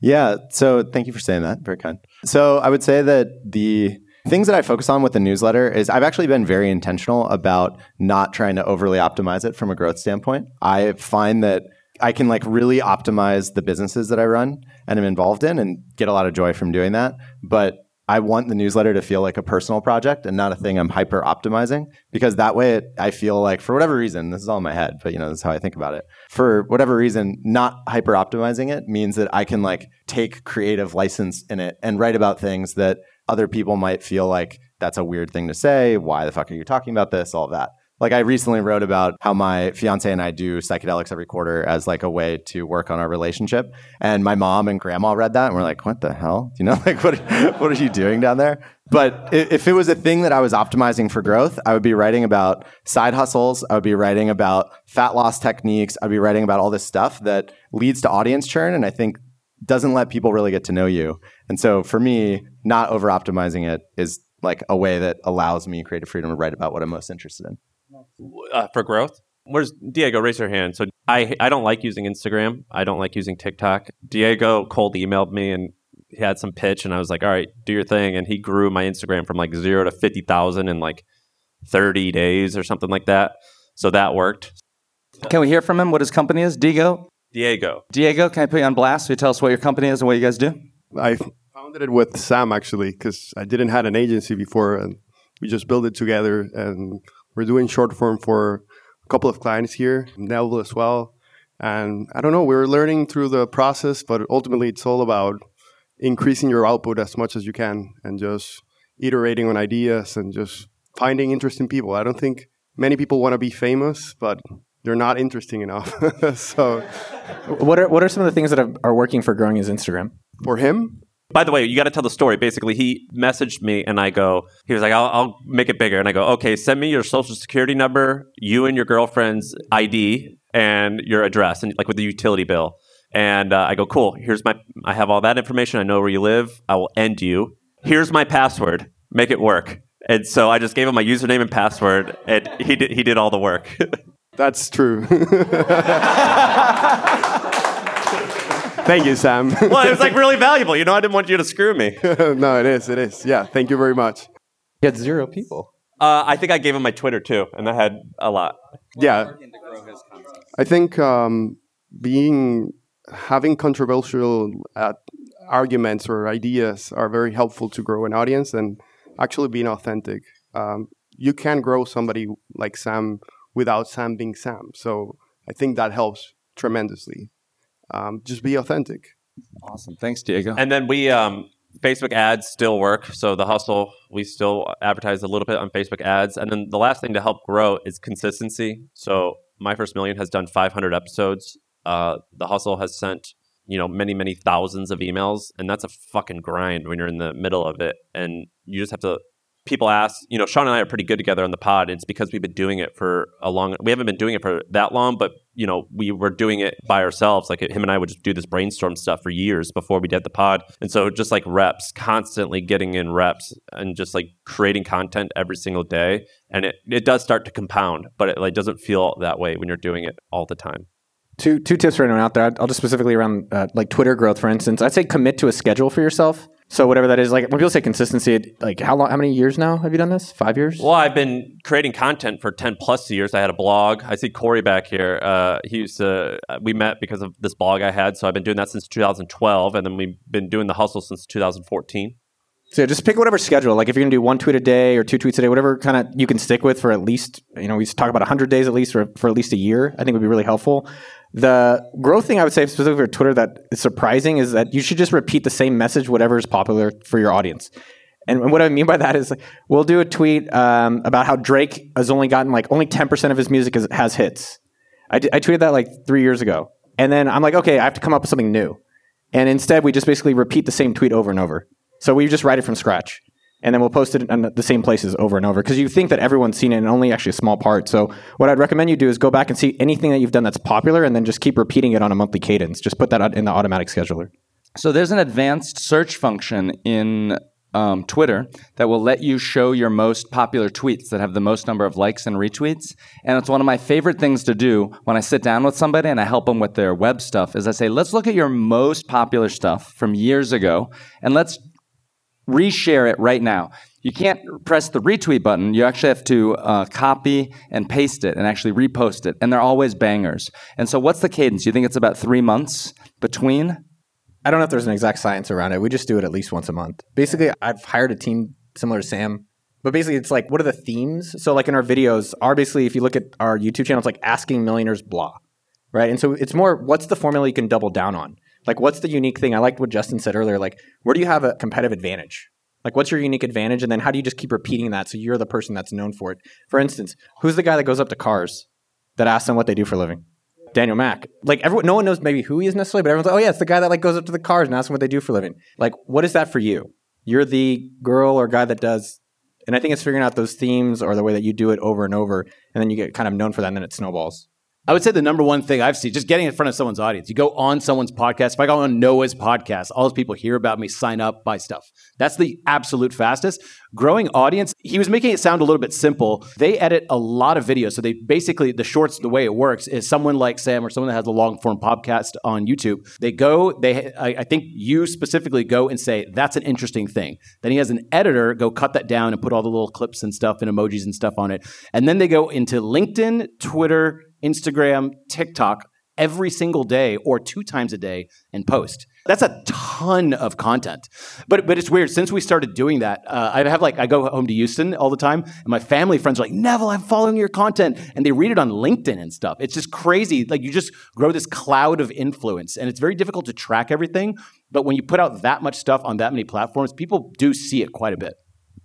Yeah, so thank you for saying that. Very kind. So I would say that the Things that I focus on with the newsletter is I've actually been very intentional about not trying to overly optimize it from a growth standpoint. I find that I can like really optimize the businesses that I run and I'm involved in and get a lot of joy from doing that. But I want the newsletter to feel like a personal project and not a thing I'm hyper optimizing because that way it, I feel like for whatever reason, this is all in my head, but you know, this is how I think about it. For whatever reason, not hyper optimizing it means that I can like take creative license in it and write about things that other people might feel like that's a weird thing to say. Why the fuck are you talking about this? All that. Like I recently wrote about how my fiance and I do psychedelics every quarter as like a way to work on our relationship. And my mom and grandma read that and we're like, what the hell? You know, like what what are you doing down there? But if it was a thing that I was optimizing for growth, I would be writing about side hustles. I would be writing about fat loss techniques. I'd be writing about all this stuff that leads to audience churn. And I think doesn't let people really get to know you. And so for me, not over optimizing it is like a way that allows me creative freedom to write about what I'm most interested in. uh, for growth. Where's Diego? Raise your hand. So I I don't like using Instagram. I don't like using TikTok. Diego cold emailed me and he had some pitch, and I was like, all right, do your thing. And he grew my Instagram from like zero to fifty thousand in like thirty days or something like that. So that worked. Can we hear from him what his company is? Diego? Diego. Diego, can I put you on blast? So you tell us what your company is and what you guys do? I founded it with Sam actually because I didn't had an agency before, and we just built it together. And we're doing short form for a couple of clients here, Neville as well. And I don't know, we're learning through the process, but ultimately it's all about increasing your output as much as you can and just iterating on ideas and just finding interesting people. I don't think many people want to be famous, but they're not interesting enough. so What are what are some of the things that are, are working for growing his Instagram? for him, By the way, you got to tell the story. Basically, he messaged me and I go, he was like, I'll, I'll make it bigger. And I go, okay, send me your social security number, you and your girlfriend's ID, and your address, and like with the utility bill. And uh, I go, cool. Here's my, I have all that information. I know where you live. I will end you. Here's my password. Make it work. And so I just gave him my username and password, and he did, he did all the work. that's true. Thank you, Sam. well, it was like really valuable. You know, I didn't want you to screw me. no, it is. It is. Yeah. Thank you very much. He had zero people. Uh, I think I gave him my Twitter too, and I had a lot. Yeah. I think um, being having controversial uh, arguments or ideas are very helpful to grow an audience and actually being authentic. Um, you can grow somebody like Sam without Sam being Sam. So I think that helps tremendously. Um, just be authentic. Awesome. Thanks, Diego. And then we um, Facebook ads still work. So the hustle, we still advertise a little bit on Facebook ads. And then the last thing to help grow is consistency. So my first million has done 500 episodes. Uh, the hustle has sent you know many many thousands of emails, and that's a fucking grind when you're in the middle of it, and you just have to. People ask, you know, Sean and I are pretty good together on the pod. It's because we've been doing it for a long. We haven't been doing it for that long, but you know, we were doing it by ourselves. Like him and I would just do this brainstorm stuff for years before we did the pod. And so just like reps, constantly getting in reps and just like creating content every single day. And it, it does start to compound, but it like doesn't feel that way when you're doing it all the time. Two two tips for anyone out there. I'll just specifically around uh, like Twitter growth, for instance. I'd say commit to a schedule for yourself. So whatever that is, like when people say consistency, it- like how long? How many years now have you done this? Five years? Well, I've been creating content for 10 plus years. I had a blog. I see Corey back here. Uh, he used to, we met because of this blog I had. So I've been doing that since 2012. And then we've been doing the hustle since 2014. So just pick whatever schedule. Like if you're gonna do one tweet a day or two tweets a day, whatever kind of you can stick with for at least, you know, we talk about 100 days at least or for at least a year. I think would be really helpful. The growth thing I would say specifically for Twitter that is surprising is that you should just repeat the same message, whatever is popular for your audience. And what I mean by that is like, we'll do a tweet um, about how Drake has only gotten like only 10% of his music is, has hits. I, d- I tweeted that like three years ago. And then I'm like, okay, I have to come up with something new. And instead, we just basically repeat the same tweet over and over. So we just write it from scratch. And then we'll post it in the same places over and over because you think that everyone's seen it and only actually a small part. So what I'd recommend you do is go back and see anything that you've done that's popular and then just keep repeating it on a monthly cadence. Just put that in the automatic scheduler. So there's an advanced search function in um, Twitter that will let you show your most popular tweets that have the most number of likes and retweets. And it's one of my favorite things to do when I sit down with somebody and I help them with their web stuff. Is I say, let's look at your most popular stuff from years ago and let's reshare it right now. You can't press the retweet button. You actually have to uh, copy and paste it and actually repost it. And they're always bangers. And so, what's the cadence? You think it's about three months between? I don't know if there's an exact science around it. We just do it at least once a month. Basically, I've hired a team similar to Sam, but basically, it's like, what are the themes? So, like in our videos, are basically, if you look at our YouTube channel, it's like asking millionaires blah, right? And so, it's more, what's the formula you can double down on? Like, what's the unique thing? I liked what Justin said earlier. Like, where do you have a competitive advantage? Like, what's your unique advantage? And then how do you just keep repeating that so you're the person that's known for it? For instance, who's the guy that goes up to cars that asks them what they do for a living? Daniel Mac. Like everyone, no one knows maybe who he is necessarily, but everyone's like, oh yeah, it's the guy that like goes up to the cars and asks them what they do for a living. Like, what is that for you? You're the girl or guy that does, and I think it's figuring out those themes or the way that you do it over and over, and then you get kind of known for that, and then it snowballs. I would say the number one thing I've seen, just getting in front of someone's audience. You go on someone's podcast. If I go on Noah's podcast, all those people hear about me, sign up, buy stuff. That's the absolute fastest. Growing audience, he was making it sound a little bit simple. They edit a lot of videos. So they basically, the shorts, the way it works is someone like Sam or someone that has a long form podcast on YouTube. They go, they, I, I think you specifically go and say, that's an interesting thing. Then he has an editor go cut that down and put all the little clips and stuff and emojis and stuff on it. And then they go into LinkedIn, Twitter, Instagram, TikTok every single day or two times a day and post. That's a ton of content. But but it's weird. Since we started doing that, uh, I have like I go home to Houston all the time, and my family friends are like, Neville, I'm following your content, and they read it on LinkedIn and stuff. It's just crazy. Like you just grow this cloud of influence, and it's very difficult to track everything. But when you put out that much stuff on that many platforms, people do see it quite a bit.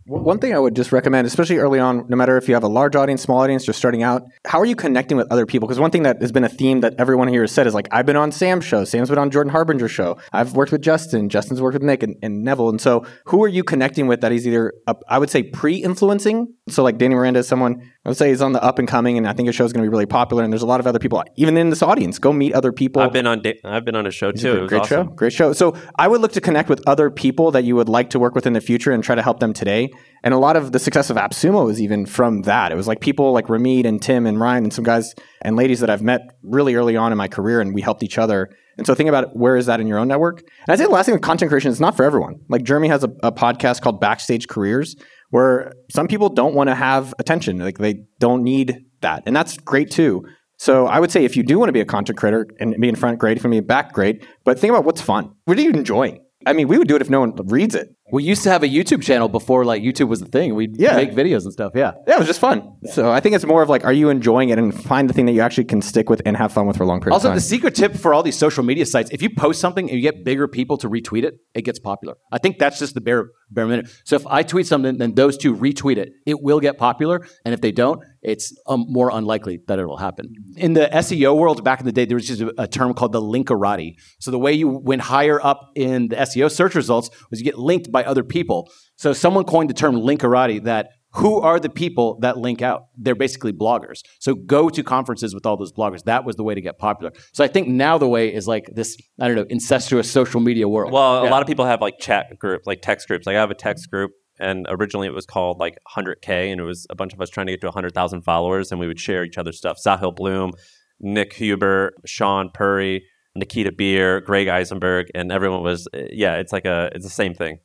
One thing I would just recommend, especially early on, no matter if you have a large audience, small audience, just starting out, how are you connecting with other people? Because one thing that has been a theme that everyone here has said is like, I've been on Sam's show, Sam's been on Jordan Harbinger's show, I've worked with Justin, Justin's worked with Nick and, and Neville. And so, who are you connecting with that is either, uh, I would say, pre influencing? So, like Danny Miranda is someone I would say he's on the up and coming, and I think his show is going to be really popular. And there's a lot of other people, even in this audience. Go meet other people. I've been on. Da- I've been on a show It's a too. great, great awesome. show. Great show. So I would look to connect with other people that you would like to work with in the future and try to help them today. And a lot of the success of AppSumo is even from that. It was like people like Ramit and Tim and Ryan and some guys and ladies that I've met really early on in my career, and we helped each other. And so think about where is that in your own network. And I say the last thing with content creation is not for everyone. Like Jeremy has a, a podcast called Backstage Careers, where some people don't want to have attention. Like they don't need that, and that's great too. So I would say if you do want to be a content creator and be in front, great. If you want to be back, great. But think about what's fun. What are you enjoying? I mean, we would do it if no one reads it. We used to have a YouTube channel before like YouTube was the thing. We'd Yeah. make videos and stuff. Yeah. Yeah, it was just fun. So I think it's more of like, are you enjoying it and find the thing that you actually can stick with and have fun with for a long period Also, of time. the secret tip for all these social media sites: if you post something and you get bigger people to retweet it, it gets popular. I think that's just the bare bare minute. So if I tweet something, then those two retweet it, it will get popular. And if they don't, it's um, more unlikely that it will happen. In the SEO world, back in the day, there was just a, a term called the linkerati. So the way you went higher up in the SEO search results was you get linked by other people. So someone coined the term linkerati that who are the people that link out? They're basically bloggers. So go to conferences with all those bloggers. That was the way to get popular. So I think now the way is like this, I don't know, incestuous social media world. Well, a lot of people have like chat group, like text groups. Like I have a text group, and originally it was called like 100K, and it was a bunch of us trying to get to 100,000 followers, and we would share each other's stuff. Sahil Bloom, Nick Huber, Sean Puri, Nikita Bier, Greg Isenberg, and everyone was, uh, yeah, it's like a, it's the same thing.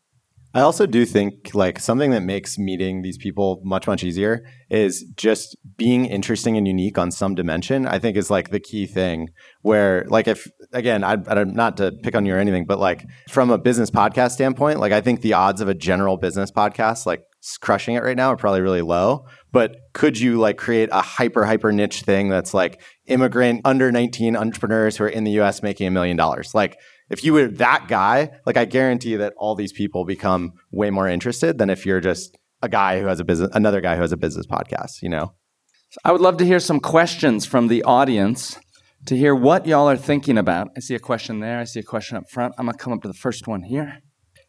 I also do think like something that makes meeting these people much much easier is just being interesting and unique on some dimension. I think is like the key thing. Where like if again, I, I don't to pick on you or anything, but like from a business podcast standpoint, like I think the odds of a general business podcast like crushing it right now are probably really low. But could you like create a hyper hyper niche thing that's like immigrant under nineteen entrepreneurs who are in the U.S. making a million dollars, like if you were that guy, like I guarantee that all these people become way more interested than if you're just a guy who has a business, another guy who has a business podcast, you know? I would love to hear some questions from the audience to hear what y'all are thinking about. I see a question there. I see a question up front. I'm going to come up to the first one here.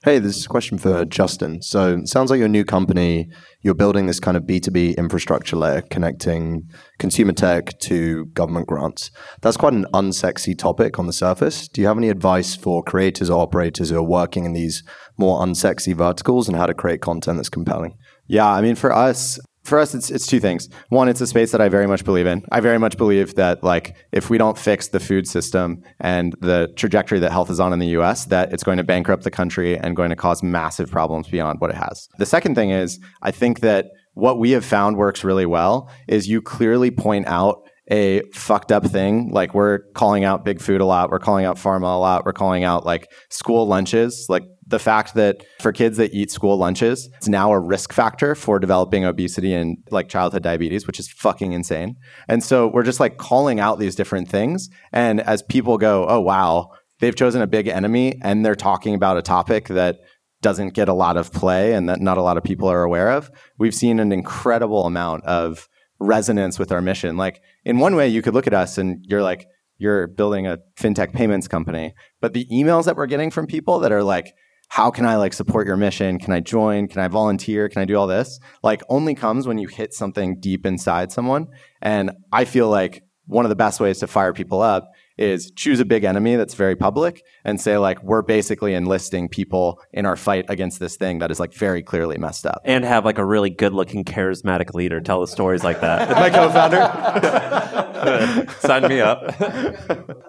Hey, this is a question for Justin. So it sounds like your new company, you're building this kind of B2B infrastructure layer connecting consumer tech to government grants. That's quite an unsexy topic on the surface. Do you have any advice for creators or operators who are working in these more unsexy verticals and how to create content that's compelling? Yeah, I mean, for us, for us it's it's two things. One it's a space that i very much believe in. I very much believe that like if we don't fix the food system and the trajectory that health is on in the us that it's going to bankrupt the country and going to cause massive problems beyond what it has. The second thing is i think that what we have found works really well is you clearly point out a fucked up thing like we're calling out big food a lot we're calling out pharma a lot we're calling out like school lunches like the fact that for kids that eat school lunches, it's now a risk factor for developing obesity and like childhood diabetes, which is fucking insane. And so we're just like calling out these different things. And as people go, oh, wow, they've chosen a big enemy and they're talking about a topic that doesn't get a lot of play and that not a lot of people are aware of, we've seen an incredible amount of resonance with our mission. Like in one way, you could look at us and you're like, you're building a fintech payments company. But the emails that we're getting from people that are like, how can I like support your mission? Can I join? Can I volunteer? Can I do all this? Like only comes when you hit something deep inside someone. And I feel like one of the best ways to fire people up is choose a big enemy that's very public and say like we're basically enlisting people in our fight against this thing that is like very clearly messed up. And have like a really good looking charismatic leader tell the stories like that. My co-founder. Sign me up.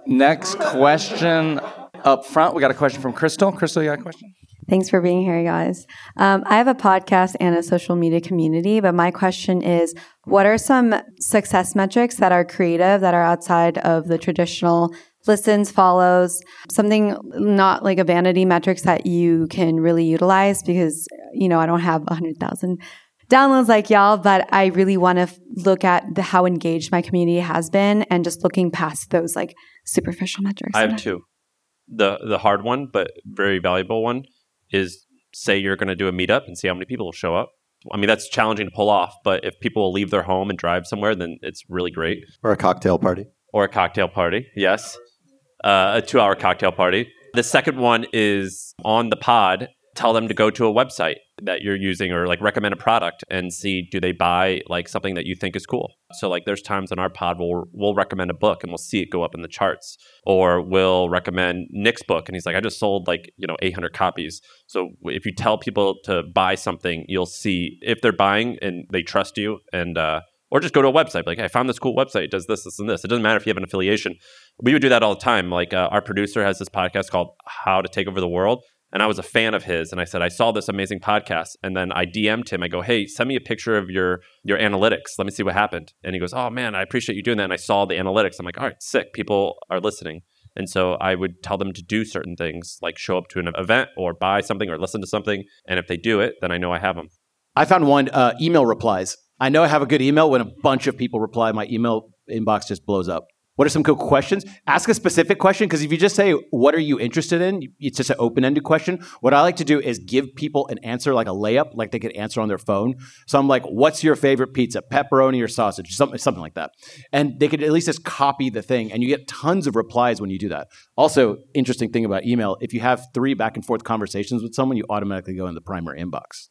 Next question up front. We got a question from Crystal. Crystal, you got a question? Thanks for being here, guys. Um, I have a podcast and a social media community, but my question is what are some success metrics that are creative, that are outside of the traditional listens, follows, something not like a vanity metrics that you can really utilize? Because, you know, I don't have 100,000 downloads like y'all, but I really want to f- look at the, how engaged my community has been and just looking past those like superficial metrics. I have two. The the hard one, but very valuable one, is say you're going to do a meetup and see how many people will show up. I mean, that's challenging to pull off, but if people will leave their home and drive somewhere, then it's really great. Or a cocktail party. Or a cocktail party, yes. Uh, a two hour cocktail party. The second one is on the pod, tell them to go to a website that you're using or like recommend a product and see do they buy like something that you think is cool. So like there's times on our pod we'll we'll recommend a book and we'll see it go up in the charts or we'll recommend Nick's book and he's like I just sold like, you know, 800 copies. So if you tell people to buy something, you'll see if they're buying and they trust you and uh or just go to a website like I found this cool website it does this this and this. It doesn't matter if you have an affiliation. We would do that all the time. Like uh, our producer has this podcast called How to Take Over the World and I was a fan of his. And I said, I saw this amazing podcast. And then I DM'd him. I go, Hey, send me a picture of your your analytics. Let me see what happened. And he goes, Oh man, I appreciate you doing that. And I saw the analytics. I'm like, All right, sick. People are listening. And so I would tell them to do certain things, like show up to an event or buy something or listen to something. And if they do it, then I know I have them. I found one uh, email replies. I know I have a good email when a bunch of people reply. My email inbox just blows up. What are some cool questions? Ask a specific question because if you just say, What are you interested in? It's just an open ended question. What I like to do is give people an answer like a layup, like they could answer on their phone. So I'm like, What's your favorite pizza? Pepperoni or sausage? Something, something like that. And they could at least just copy the thing. And you get tons of replies when you do that. Also, interesting thing about email if you have three back and forth conversations with someone, you automatically go in the primary inbox.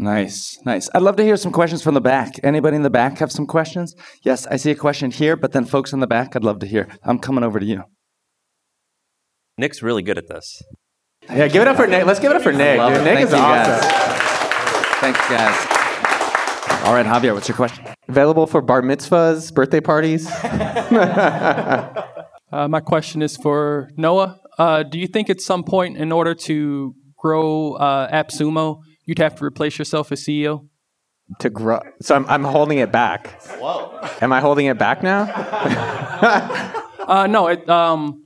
Nice, nice. I'd love to hear some questions from the back. Anybody in the back have some questions? Yes, I see a question here, but then folks in the back, I'd love to hear. I'm coming over to you. Nick's really good at this. Yeah, give it up for Nick. Let's give it up for Nick. Dude. Nick Thank is awesome. guys. Thanks, guys. All right, Javier, what's your question? Available for bar mitzvahs, birthday parties. Uh, my question is for Noah. Uh, do you think at some point, in order to grow uh, AppSumo, you'd have to replace yourself as CEO? to grow. So I'm, I'm holding it back. Whoa. Am I holding it back now? Uh, no. It, um,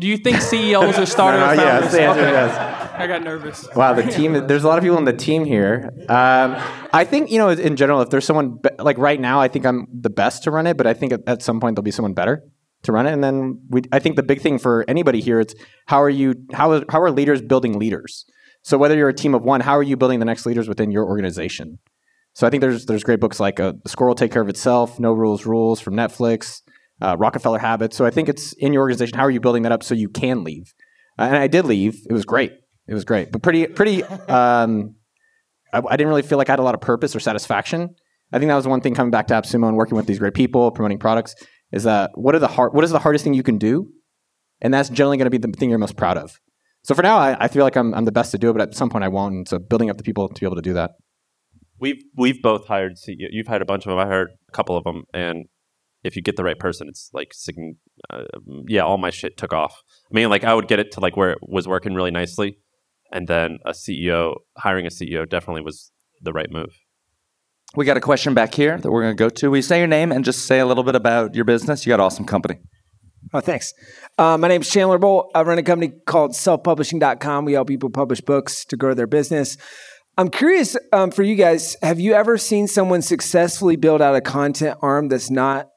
do you think CEOs are starting No, or no, founders? yes, the answer is Okay. yes. I got nervous. Wow, the team. There's a lot of people on the team here. Um, I think you know, in general, if there's someone be- like right now, I think I'm the best to run it. But I think at, at some point there'll be someone better to run it. And then we, I think the big thing for anybody here, it's how are you? How is, how are leaders building leaders? So whether you're a team of one, how are you building the next leaders within your organization? So I think there's there's great books like uh, The Will Take Care of Itself, No Rules Rules from Netflix, uh, Rockefeller Habits. So I think it's in your organization. How are you building that up so you can leave? Uh, and I did leave. It was great. It was great, but pretty pretty. Um, I, I didn't really feel like I had a lot of purpose or satisfaction. I think that was one thing coming back to AppSumo and working with these great people, promoting products. Is that what are the hard? What is the hardest thing you can do? And that's generally going to be the thing you're most proud of. So for now, I, I feel like I'm, I'm the best to do it, but at some point I won't. And so building up the people to be able to do that. We've we've both hired CEO. You've hired a bunch of them. I hired a couple of them, and if you get the right person, it's like uh, yeah, all my shit took off. I mean, like I would get it to like where it was working really nicely, and then a CEO hiring a CEO definitely was the right move. We got a question back here that we're going to go to. Will you say your name and just say a little bit about your business? You got awesome company. Oh, thanks. Uh, my name is Chandler Bolt. I run a company called selfpublishing.com. We help people publish books to grow their business. I'm curious um, for you guys, have you ever seen someone successfully build out a content arm that's not,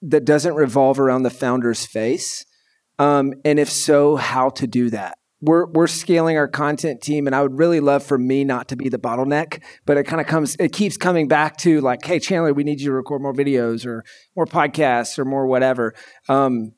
that doesn't revolve around the founder's face? Um, and if so, how to do that? We're, we're scaling our content team, and I would really love for me not to be the bottleneck, but it kind of comes, it keeps coming back to like, hey, Chandler, we need you to record more videos or more podcasts or more whatever. Um,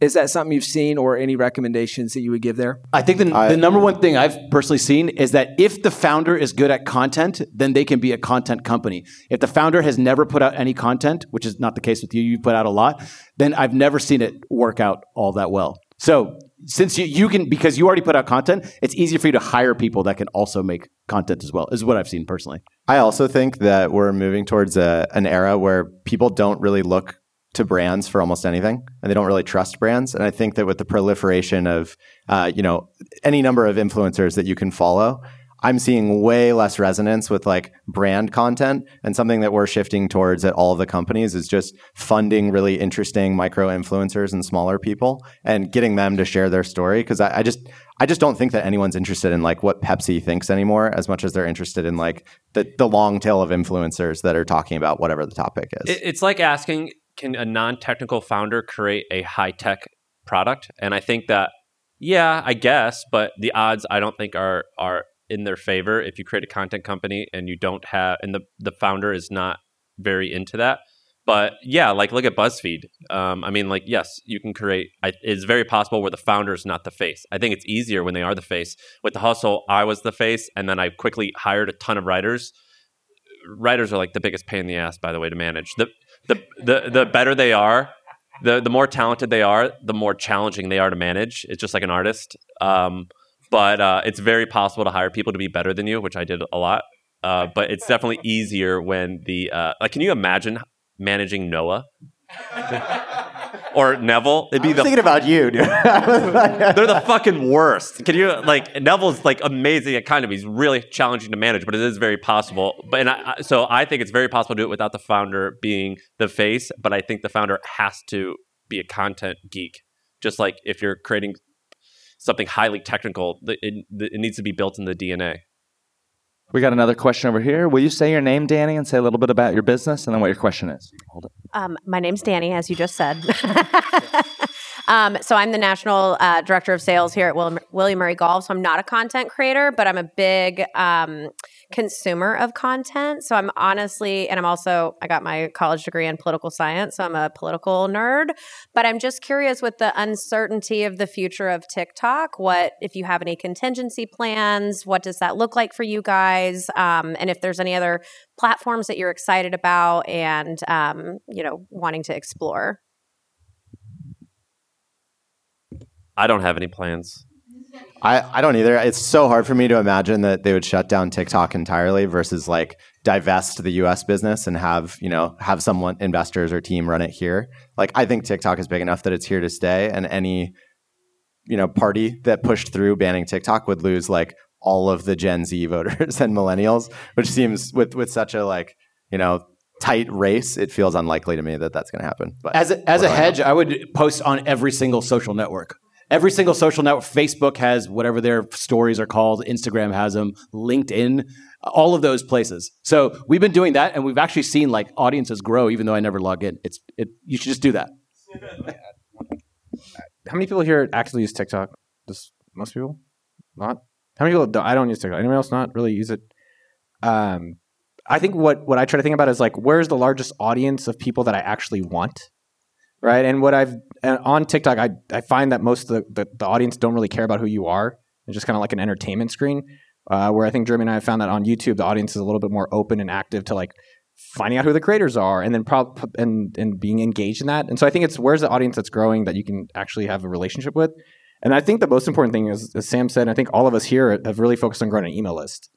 is that something you've seen or any recommendations that you would give there? I think the, the number one thing I've personally seen is that if the founder is good at content, then they can be a content company. If the founder has never put out any content, which is not the case with you, you put out a lot, then I've never seen it work out all that well. So since you, you can, because you already put out content, it's easier for you to hire people that can also make content as well, is what I've seen personally. I also think that we're moving towards a, an era where people don't really look to brands for almost anything, and they don't really trust brands. And I think that with the proliferation of, uh, you know, any number of influencers that you can follow, I'm seeing way less resonance with like brand content. And something that we're shifting towards at all the companies is just funding really interesting micro influencers and smaller people and getting them to share their story. Cause I, I just, I just don't think that anyone's interested in like what Pepsi thinks anymore as much as they're interested in like the, the long tail of influencers that are talking about whatever the topic is. It's like asking, can a non-technical founder create a high-tech product? And I think that, yeah, I guess, but the odds I don't think are are in their favor if you create a content company and you don't have and the the founder is not very into that. But yeah, like look at BuzzFeed. Um, I mean, like yes, you can create. I, it's very possible where the founder is not the face. I think it's easier when they are the face. With the hustle, I was the face, and then I quickly hired a ton of writers. Writers are like the biggest pain in the ass, by the way, to manage. The the the, the better they are, the the more talented they are, the more challenging they are to manage. It's just like an artist. Um, but uh, it's very possible to hire people to be better than you, which I did a lot. Uh, but it's definitely easier when the uh, like. Can you imagine managing Noah or Neville? It'd be the thinking about you, dude. they're the fucking worst. Can you like Neville's like amazing at kind of he's really challenging to manage, but it is very possible. But and I, so I think it's very possible to do it without the founder being the face. But I think the founder has to be a content geek, just like if you're creating something highly technical, it, it needs to be built in the DNA. We got another question over here. Will you say your name, Danny, and say a little bit about your business and then what your question is? Hold it. Um, my name's Danny, as you just said. um, so I'm the national uh, director of sales here at William, William Murray Golf. So I'm not a content creator, but I'm a big um, consumer of content. So I'm honestly, and I'm also, I got my college degree in political science, so I'm a political nerd. But I'm just curious with the uncertainty of the future of TikTok, what, if you have any contingency plans, what does that look like for you guys? Um, and if there's any other platforms that you're excited about and, um, you know, wanting to explore. I don't have any plans. I, I don't either. It's so hard for me to imagine that they would shut down TikTok entirely versus like divest the US business and have, you know, have someone investors or team run it here. Like I think TikTok is big enough that it's here to stay and any you know, party that pushed through banning TikTok would lose like all of the Gen Z voters and millennials, which seems with with such a like, you know, tight race, it feels unlikely to me that that's going to happen. But As a, as a do I hedge, I would post on every single social network. Every single social network. Facebook has whatever their stories are called. Instagram has them. LinkedIn, all of those places. So we've been doing that, and we've actually seen like audiences grow, even though I never log in. It's it. You should just do that. How many people here actually use TikTok? Just most people? Not? How many people? I don't use TikTok. Anyone else not really use it? Um, I think what what I try to think about is like, where's the largest audience of people that I actually want, right? And what I've on TikTok, I I find that most of the the, the audience don't really care about who you are. It's just kind of like an entertainment screen. Uh, where I think Jeremy and I have found that on YouTube, the audience is a little bit more open and active to like finding out who the creators are and then prob- and and being engaged in that. And so I think it's where's the audience that's growing that you can actually have a relationship with. And I think the most important thing is, as Sam said, I think all of us here have really focused on growing an email list.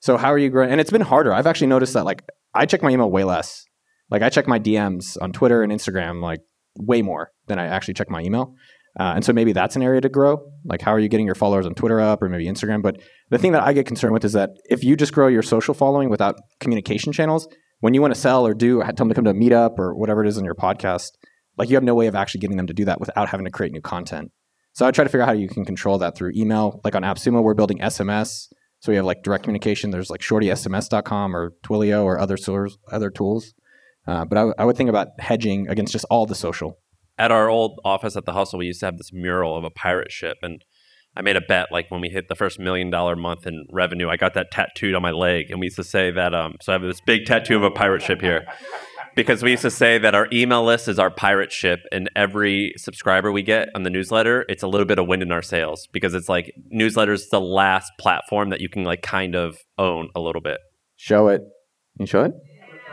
So how are you growing? And it's been harder. I've actually noticed that like I check my email way less. Like I check my DMs on Twitter and Instagram like way more than I actually check my email. Uh, and so maybe that's an area to grow. Like how are you getting your followers on Twitter up or maybe Instagram? But the thing that I get concerned with is that if you just grow your social following without communication channels, when you want to sell or do tell them to come to a meetup or whatever it is on your podcast, like you have no way of actually getting them to do that without having to create new content. So I try to figure out how you can control that through email. Like on AppSumo, we're building SMS. So we have like direct communication. There's like shortysms.com or Twilio or other source, other tools. Uh, but I, would think about hedging against just all the social. At our old office at the Hustle, we used to have this mural of a pirate ship, and I made a bet like when we hit the first million dollar month in revenue, I got that tattooed on my leg, and we used to say that. Um, so I have this big tattoo of a pirate ship here. Because we used to say that our email list is our pirate ship, and every subscriber we get on the newsletter, it's a little bit of wind in our sails. Because it's like newsletters the last platform that you can like kind of own a little bit. Show it. You show it?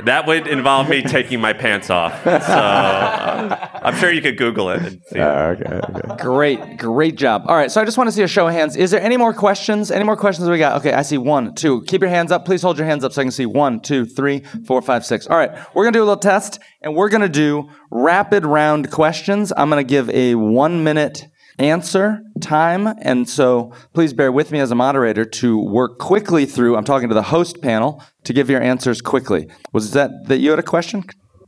That would involve me taking my pants off. So uh, I'm sure you could Google it. And see. okay, Great, great job. All right, so I just want to see a show of hands. Is there any more questions? Any more questions we got? Okay, I see one, two. Keep your hands up. Please hold your hands up so I can see one, two, three, four, five, six. All right, we're gonna do a little test, and we're gonna do rapid round questions. I'm gonna give a one minute answer time, and so please bear with me as a moderator to work quickly through. I'm talking to the host panel to give your answers quickly. Was that that you had a question?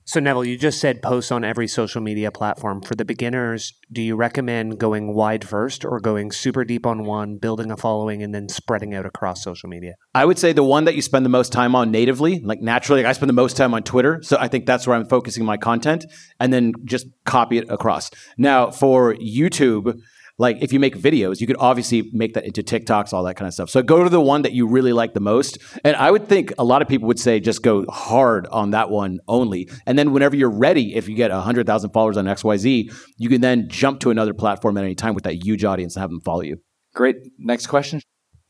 So, Neville, you just said post on every social media platform. For the beginners, do you recommend going wide first or going super deep on one, building a following, and then spreading out across social media? I would say the one that you spend the most time on natively, like naturally, like I spend the most time on Twitter. So I think that's where I'm focusing my content and then just copy it across. Now, for YouTube, like if you make videos, you could obviously make that into TikToks, all that kind of stuff. So go to the one that you really like the most. And I would think a lot of people would say just go hard on that one only. And then whenever you're ready, if you get 100,000 followers on XYZ, you can then jump to another platform at any time with that huge audience and have them follow you. Great. Next question.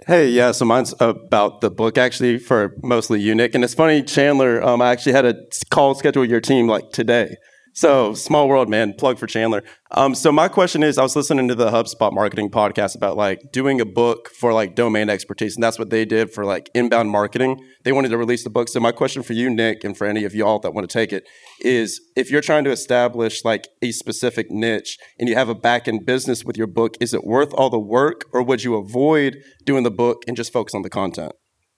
Hey, yeah, so mine's about the book actually for mostly you, Nick. And it's funny, Chandler, um, I actually had a call scheduled with your team like today. So small world, man. Plug for Chandler. Um, so my question is, I was listening to the HubSpot marketing podcast about like doing a book for like domain expertise, and that's what they did for like inbound marketing. They wanted to release the book. So my question for you, Nick, and for any of y'all that want to take it, is if you're trying to establish like a specific niche and you have a back end business with your book, is it worth all the work, or would you avoid doing the book and just focus on the content?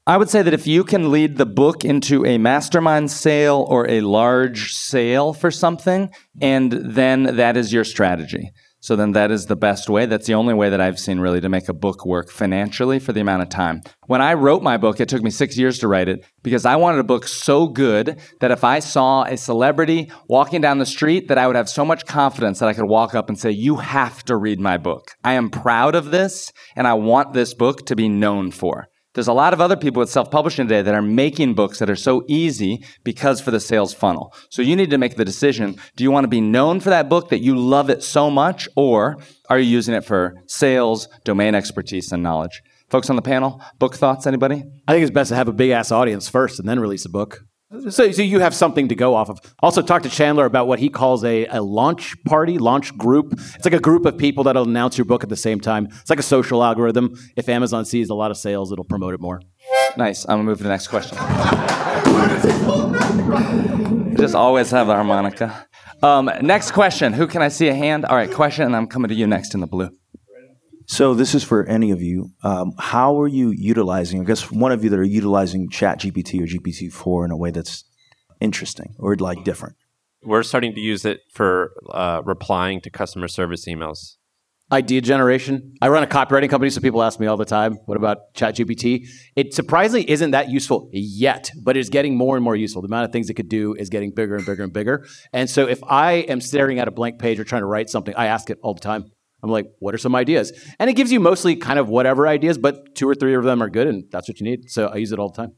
I would say that if you can lead the book into a mastermind sale or a large sale for something, and then that is your strategy. So then that is the best way. That's the only way that I've seen really to make a book work financially for the amount of time. When I wrote my book, it took me six years to write it because I wanted a book so good that if I saw a celebrity walking down the street, that I would have so much confidence that I could walk up and say, You have to read my book. I am proud of this and I want this book to be known for. There's a lot of other people with self publishing today that are making books that are so easy because for the sales funnel. So you need to make the decision do you want to be known for that book that you love it so much, or are you using it for sales, domain expertise, and knowledge? Folks on the panel, book thoughts, anybody? I think it's best to have a big ass audience first and then release a book. So, so you have something to go off of. Also, talk to Chandler about what he calls a, a launch party, launch group. It's like a group of people that'll announce your book at the same time. It's like a social algorithm. If Amazon sees a lot of sales, it'll promote it more. Nice. I'm gonna move to the next question. Just always have the harmonica. Um, next question. Who can I see a hand? All right, question, and I'm coming to you next in the blue. So this is for any of you. Um, how are you utilizing? I guess one of you that are utilizing ChatGPT or GPT-4 in a way that's interesting or like different. We're starting to use it for uh, replying to customer service emails. Idea generation. I run a copywriting company, so people ask me all the time, "What about ChatGPT?" It surprisingly isn't that useful yet, but it's getting more and more useful. The amount of things it could do is getting bigger and bigger and bigger. And so, if I am staring at a blank page or trying to write something, I ask it all the time. I'm like, what are some ideas? And it gives you mostly kind of whatever ideas, but two or three of them are good, and that's what you need. So I use it all the time.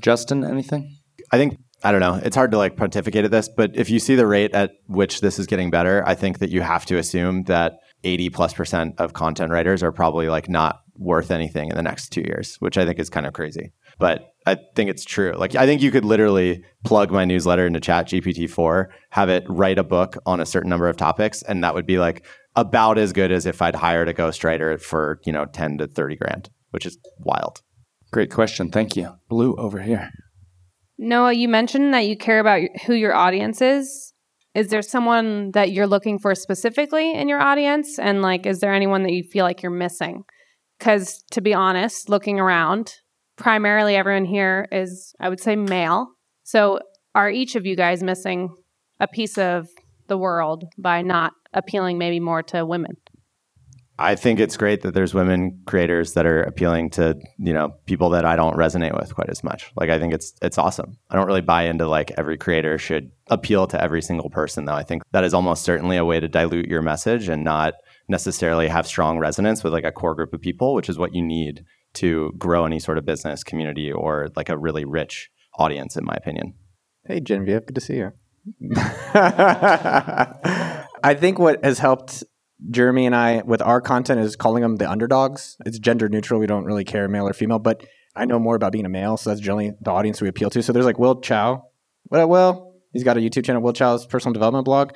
Justin, anything? I think I don't know. It's hard to like pontificate at this, but if you see the rate at which this is getting better, I think that you have to assume that 80 plus percent of content writers are probably like not worth anything in the next two years, which I think is kind of crazy. But I think it's true. Like I think you could literally plug my newsletter into Chat GPT four, have it write a book on a certain number of topics, and that would be like about as good as if I'd hired a ghostwriter for, you know, 10 to 30 grand, which is wild. Great question. Thank you. Blue over here. Noah, you mentioned that you care about who your audience is. Is there someone that you're looking for specifically in your audience? And like, is there anyone that you feel like you're missing? Because to be honest, looking around, primarily everyone here is, I would say, male. So are each of you guys missing a piece of the world by not appealing maybe more to women? I think it's great that there's women creators that are appealing to you know people that I don't resonate with quite as much. Like I think it's it's awesome. I don't really buy into like every creator should appeal to every single person though. I think that is almost certainly a way to dilute your message and not necessarily have strong resonance with like a core group of people, which is what you need to grow any sort of business community or like a really rich audience in my opinion. Hey Genevieve, good to see you. I think what has helped Jeremy and I with our content is calling them the underdogs. It's gender neutral. We don't really care male or female, but I know more about being a male, so that's generally the audience we appeal to. So there's like Will Chow. What Will? He's got a YouTube channel, Will Chow's personal development blog.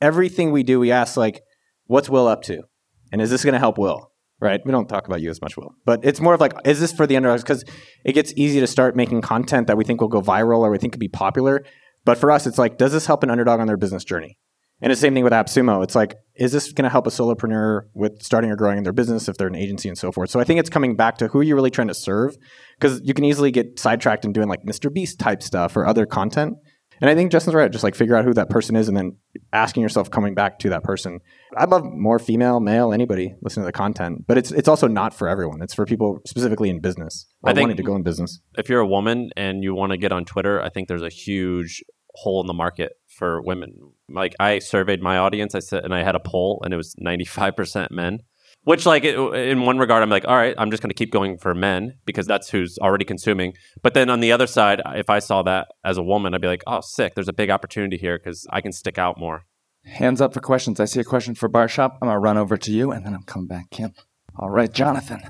Everything we do, we ask like, what's Will up to? And is this going to help Will? Right? We don't talk about you as much, Will. But it's more of like, is this for the underdogs? Because it gets easy to start making content that we think will go viral or we think could be popular. But for us, it's like, does this help an underdog on their business journey? And the same thing with AppSumo. It's like, is this going to help a solopreneur with starting or growing their business if they're an agency and so forth? So I think it's coming back to who you're really trying to serve because you can easily get sidetracked in doing like Mr. Beast type stuff or other content. And I think Justin's right. Just like figure out who that person is and then asking yourself coming back to that person. I'd love more female, male, anybody listening to the content, but it's it's also not for everyone. It's for people specifically in business or I wanting to go in business. If you're a woman and you want to get on Twitter, I think there's a huge hole in the market for women. Like I surveyed my audience, I said, and I had a poll, and it was 95% men. Which, like, in one regard, I'm like, all right, I'm just going to keep going for men because that's who's already consuming. But then on the other side, if I saw that as a woman, I'd be like, oh, sick. There's a big opportunity here because I can stick out more. Hands up for questions. I see a question for Barshop. I'm gonna run over to you, and then I'm coming back, Kim. All right, Jonathan.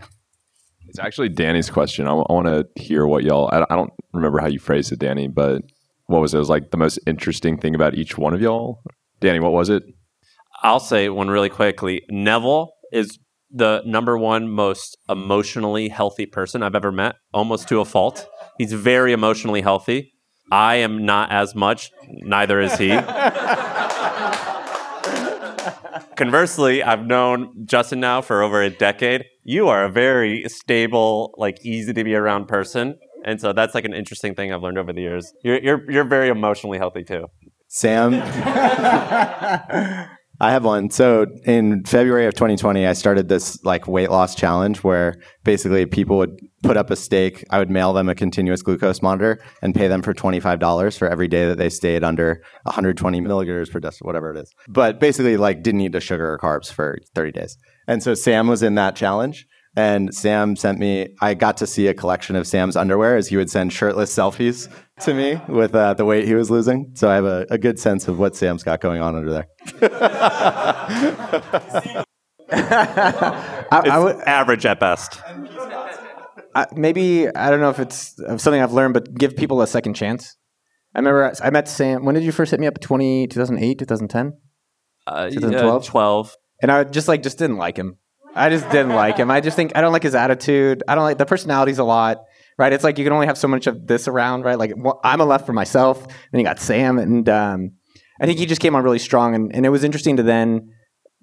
It's actually Danny's question. I, want to hear what y'all. I, I don't remember how you phrased it, Danny, but what was it? It was like the most interesting thing about each one of y'all. Danny, what was it? I'll say one really quickly. Neville is the number one most emotionally healthy person I've ever met, almost to a fault. He's very emotionally healthy. I am not as much, neither is he. Conversely, I've known Justin now for over a decade. You are a very stable, like easy to be around person. And so that's like an interesting thing I've learned over the years. You're you're you're very emotionally healthy too. Sam. I have one. So in February of 2020, I started this like weight loss challenge where basically people would put up a stake. I would mail them a continuous glucose monitor and pay them for $25 for every day that they stayed under 120 milligrams per deciliter, whatever it is. But basically, like didn't eat a sugar or carbs for 30 days. And so Sam was in that challenge. And Sam sent me, I got to see a collection of Sam's underwear as he would send shirtless selfies to me with uh, the weight he was losing. So I have a, a good sense of what Sam's got going on under there. I, would average at best. I, maybe I don't know if it's something I've learned, but give people a second chance. I remember I met Sam. When did you first hit me up? 20, 2008, 2010, Uh, 2012, 12. And I just like just didn't like him. I just didn't like him. I just think I don't like his attitude. I don't like the personalities a lot. Right? It's like you can only have so much of this around. Right? Like well, I'm a left for myself. Then you got Sam, and um, I think he just came on really strong. And, and it was interesting to then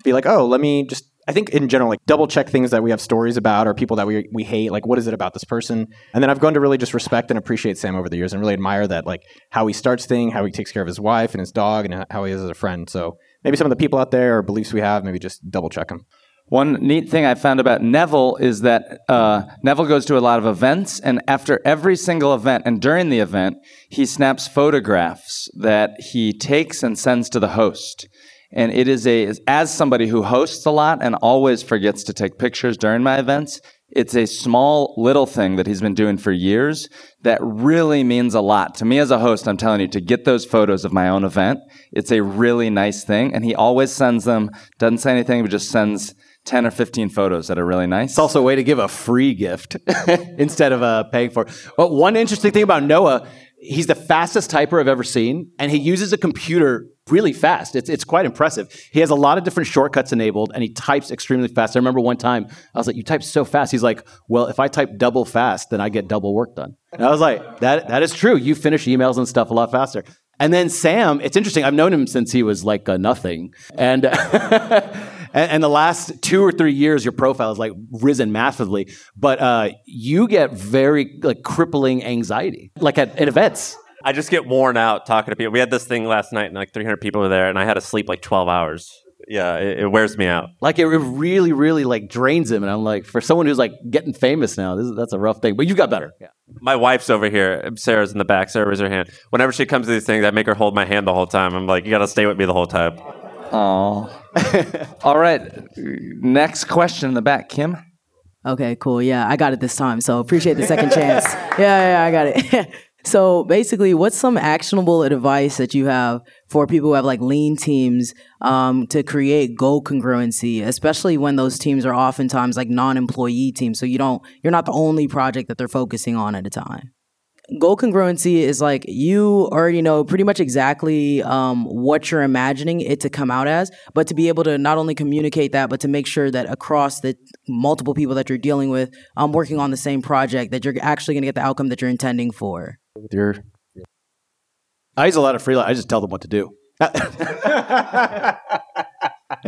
be like, oh, let me just. I think in general, like double check things that we have stories about or people that we we hate. Like, what is it about this person? And then I've gone to really just respect and appreciate Sam over the years and really admire that, like how he starts things, how he takes care of his wife and his dog, and how he is as a friend. So maybe some of the people out there or beliefs we have, maybe just double check them. One neat thing I found about Neville is that uh, Neville goes to a lot of events, and after every single event and during the event, he snaps photographs that he takes and sends to the host. And it is a, as somebody who hosts a lot and always forgets to take pictures during my events, it's a small little thing that he's been doing for years that really means a lot. To me as a host, I'm telling you, to get those photos of my own event, it's a really nice thing. And he always sends them, doesn't say anything, but just sends 10 or 15 photos that are really nice. It's also a way to give a free gift instead of uh, paying for it. Well, one interesting thing about Noah, he's the fastest typer I've ever seen, and he uses a computer really fast. It's, it's quite impressive. He has a lot of different shortcuts enabled, and he types extremely fast. I remember one time I was like, "You type so fast." He's like, "Well, if I type double fast, then I get double work done." And I was like, "That that is true. You finish emails and stuff a lot faster." And then Sam, it's interesting. I've known him since he was like nothing, and. and, and the last two or three years, your profile has like risen massively. But uh, you get very like crippling anxiety, like at, at events. I just get worn out talking to people. We had this thing last night, and like 300 people were there, and I had to sleep like 12 hours. Yeah, it, it wears me out. Like it really, really like drains him. And I'm like, for someone who's like getting famous now, this that's a rough thing. But you got better. Yeah. My wife's over here. Sarah's in the back. Sarah, raise her hand. Whenever she comes to these things, I make her hold my hand the whole time. I'm like, you got to stay with me the whole time. Oh. All right. Next question in the back, Kim. Okay, cool. Yeah, I got it this time. So appreciate the second chance. Yeah, yeah, I got it. so basically, what's some actionable advice that you have for people who have like lean teams um, to create goal congruency, especially when those teams are oftentimes like non-employee teams. So you don't, you're not the only project that they're focusing on at a time goal congruency is like you already know pretty much exactly um, what you're imagining it to come out as, but to be able to not only communicate that, but to make sure that across the multiple people that you're dealing with, um, working on the same project, that you're actually going to get the outcome that you're intending for. Your, I use a lot of freelance. I just tell them what to do. and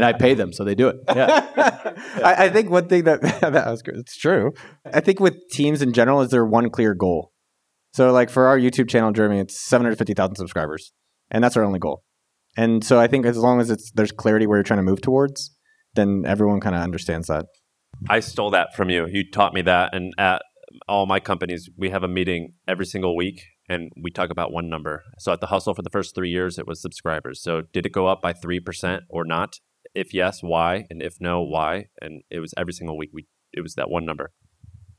I pay them, so they do it. Yeah. I, I think one thing that that was good. It's true. I think with teams in general, is there one clear goal? So, like for our YouTube channel, Jeremy, it's 750,000 subscribers, and that's our only goal. And so, I think as long as it's there's clarity where you're trying to move towards, then everyone kind of understands that. I stole that from you. You taught me that, and at all my companies, we have a meeting every single week, and we talk about one number. So at the hustle for the first three years, it was subscribers. So did it go up by three percent or not? If yes, why? And if no, why? And it was every single week. We it was that one number.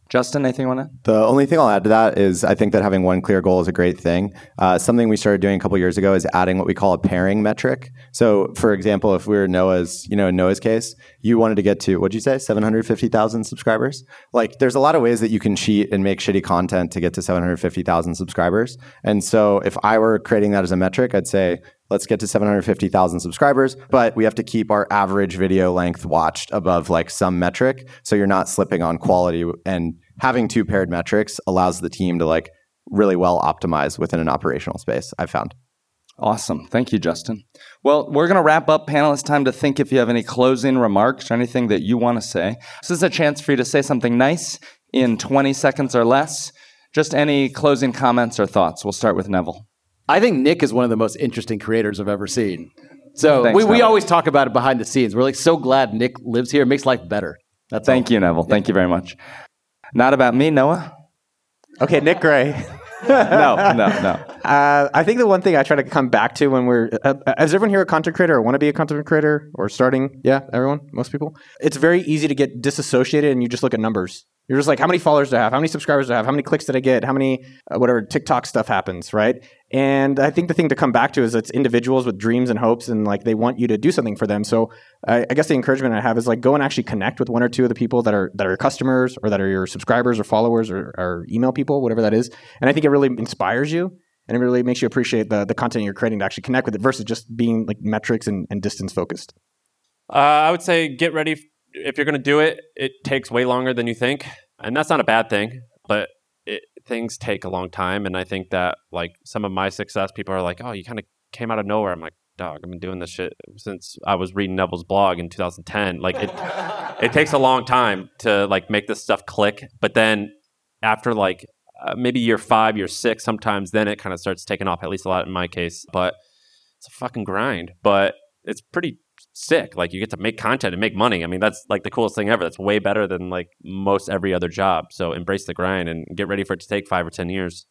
Justin, anything you want to? The only thing I'll add to that is I think that having one clear goal is a great thing. Uh, something we started doing a couple years ago is adding what we call a pairing metric. So, for example, if we were Noah's, you know, in Noah's case, you wanted to get to what'd you say, seven hundred fifty thousand subscribers? Like, there's a lot of ways that you can cheat and make shitty content to get to seven hundred fifty thousand subscribers. And so, if I were creating that as a metric, I'd say let's get to 750,000 subscribers, but we have to keep our average video length watched above like some metric. So you're not slipping on quality and having two paired metrics allows the team to like really well optimize within an operational space, I've found. Awesome. Thank you, Justin. Well, we're going to wrap up. Panelists, time to think if you have any closing remarks or anything that you want to say. This is a chance for you to say something nice in 20 seconds or less. Just any closing comments or thoughts. We'll start with Neville. I think Nick is one of the most interesting creators I've ever seen. So Thanks, we, we Neville. always talk about it behind the scenes. We're like so glad Nick lives here. It makes life better. That's Thank you, Neville. Thank you very much. Not about me, Noah. Okay, Nick Gray. no, no, no. Uh, I think the one thing I try to come back to when we're, uh, is everyone here a content creator or want to be a content creator or starting? Yeah, everyone, most people. It's very easy to get disassociated and you just look at numbers. You're just like, how many followers do I have? How many subscribers do I have? How many clicks did I get? How many, uh, whatever TikTok stuff happens, right? And I think the thing to come back to is it's individuals with dreams and hopes and like they want you to do something for them. So I, I guess the encouragement I have is like go and actually connect with one or two of the people that are that are your customers or that are your subscribers or followers or, or email people, whatever that is. And I think it really inspires you and it really makes you appreciate the the content you're creating to actually connect with it versus just being like metrics and, and distance focused. Uh, I would say get ready. If you're going to do it, it takes way longer than you think, and that's not a bad thing. But it, things take a long time, and I think that like some of my success, people are like, "Oh, you kind of came out of nowhere." I'm like, "Dog, I've been doing this shit since I was reading Neville's blog in 2010." Like it, it takes a long time to like make this stuff click. But then after like uh, maybe year five, year six, sometimes then it kind of starts taking off. At least a lot in my case, but it's a fucking grind. But it's pretty sick. Like you get to make content and make money. I mean, that's like the coolest thing ever. That's way better than like most every other job. So embrace the grind and get ready for it to take five or ten years.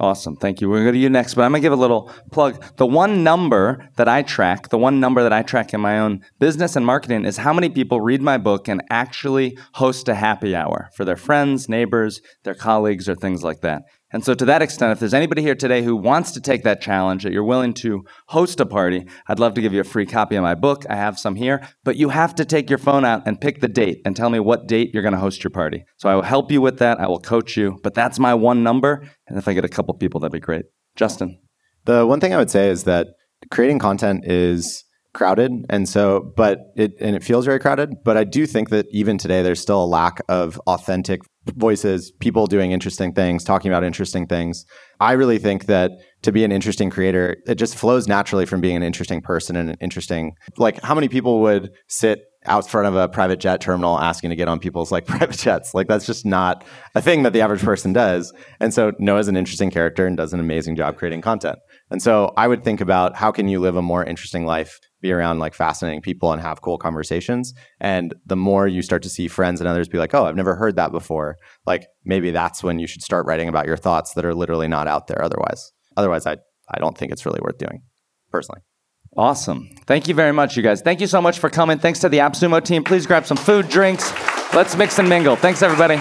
Awesome. Thank you. We're going to go to you next, but I'm going to give a little plug. The one number that I track, the one number that I track in my own business and marketing is how many people read my book and actually host a happy hour for their friends, neighbors, their colleagues, or things like that. And so, to that extent, if there's anybody here today who wants to take that challenge, that you're willing to host a party, I'd love to give you a free copy of my book. I have some here, but you have to take your phone out and pick the date and tell me what date you're going to host your party. So, I will help you with that. I will coach you, but that's my one number. And if I get a couple people, that'd be great. Justin. The one thing I would say is that creating content is crowded. And so but it and it feels very crowded. But i do think that even today there's still a lack of authentic voices people doing interesting things talking about interesting things. I really think that to be an interesting creator it just flows naturally from being an interesting person and an interesting like how many people would sit out front of a private jet terminal asking to get on people's like private jets? Like that's just not a thing that the average person does. And so noah's an interesting character and does an amazing job creating content and so I would think about how can you live a more interesting life, be around like fascinating people and have cool conversations. And the more you start to see friends and others be like, oh, I've never heard that before, like maybe that's when you should start writing about your thoughts that are literally not out there otherwise. Otherwise, I, I don't think it's really worth doing personally. Awesome. Thank you very much, you guys. Thank you so much for coming. Thanks to the AppSumo team. Please grab some food, drinks. Let's mix and mingle. Thanks, everybody.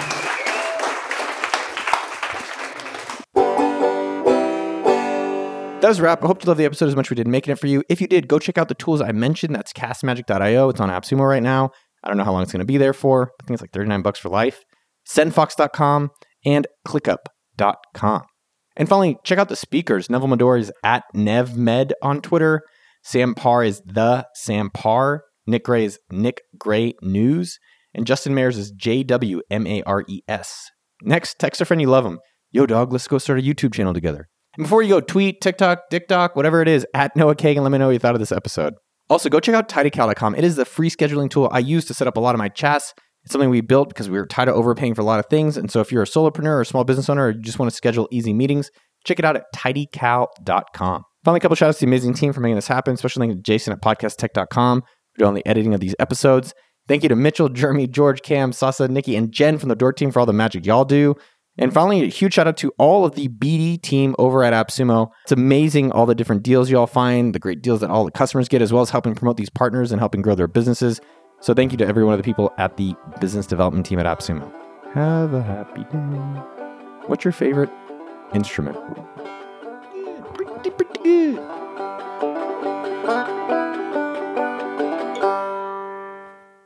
That was a wrap. I hope you loved the episode as much as we did making it for you. If you did, go check out the tools I mentioned. That's castmagic.io. It's on AppSumo right now. I don't know how long it's going to be there for. I think it's like 39 bucks for life. Sendfox.com and clickup.com. And finally, check out the speakers. Neville Medhora is at NevMed on Twitter. Sam Parr is the Sam Parr. Nick Gray is Nick Gray News. And Justin Mares is JWMARES. Next, text a friend you love him. Yo, dog, let's go start a YouTube channel together. And before you go, tweet, TikTok, TikTok, whatever it is, at Noah Kagan. Let me know what you thought of this episode. Also, go check out tidycal.com. It is the free scheduling tool I use to set up a lot of my chats. It's something we built because we were tired of overpaying for a lot of things. And so if you're a solopreneur or a small business owner or you just want to schedule easy meetings, check it out at tidycal.com. Finally, a couple shout outs to the amazing team for making this happen, especially thank to Jason at podcasttech.com for doing the editing of these episodes. Thank you to Mitchell, Jeremy, George, Cam, Sasa, Nikki, and Jen from the Dork team for all the magic y'all do. And finally, a huge shout out to all of the BD team over at AppSumo. It's amazing all the different deals you all find, the great deals that all the customers get, as well as helping promote these partners and helping grow their businesses. So thank you to every one of the people at the business development team at AppSumo. Have a happy day. What's your favorite instrument?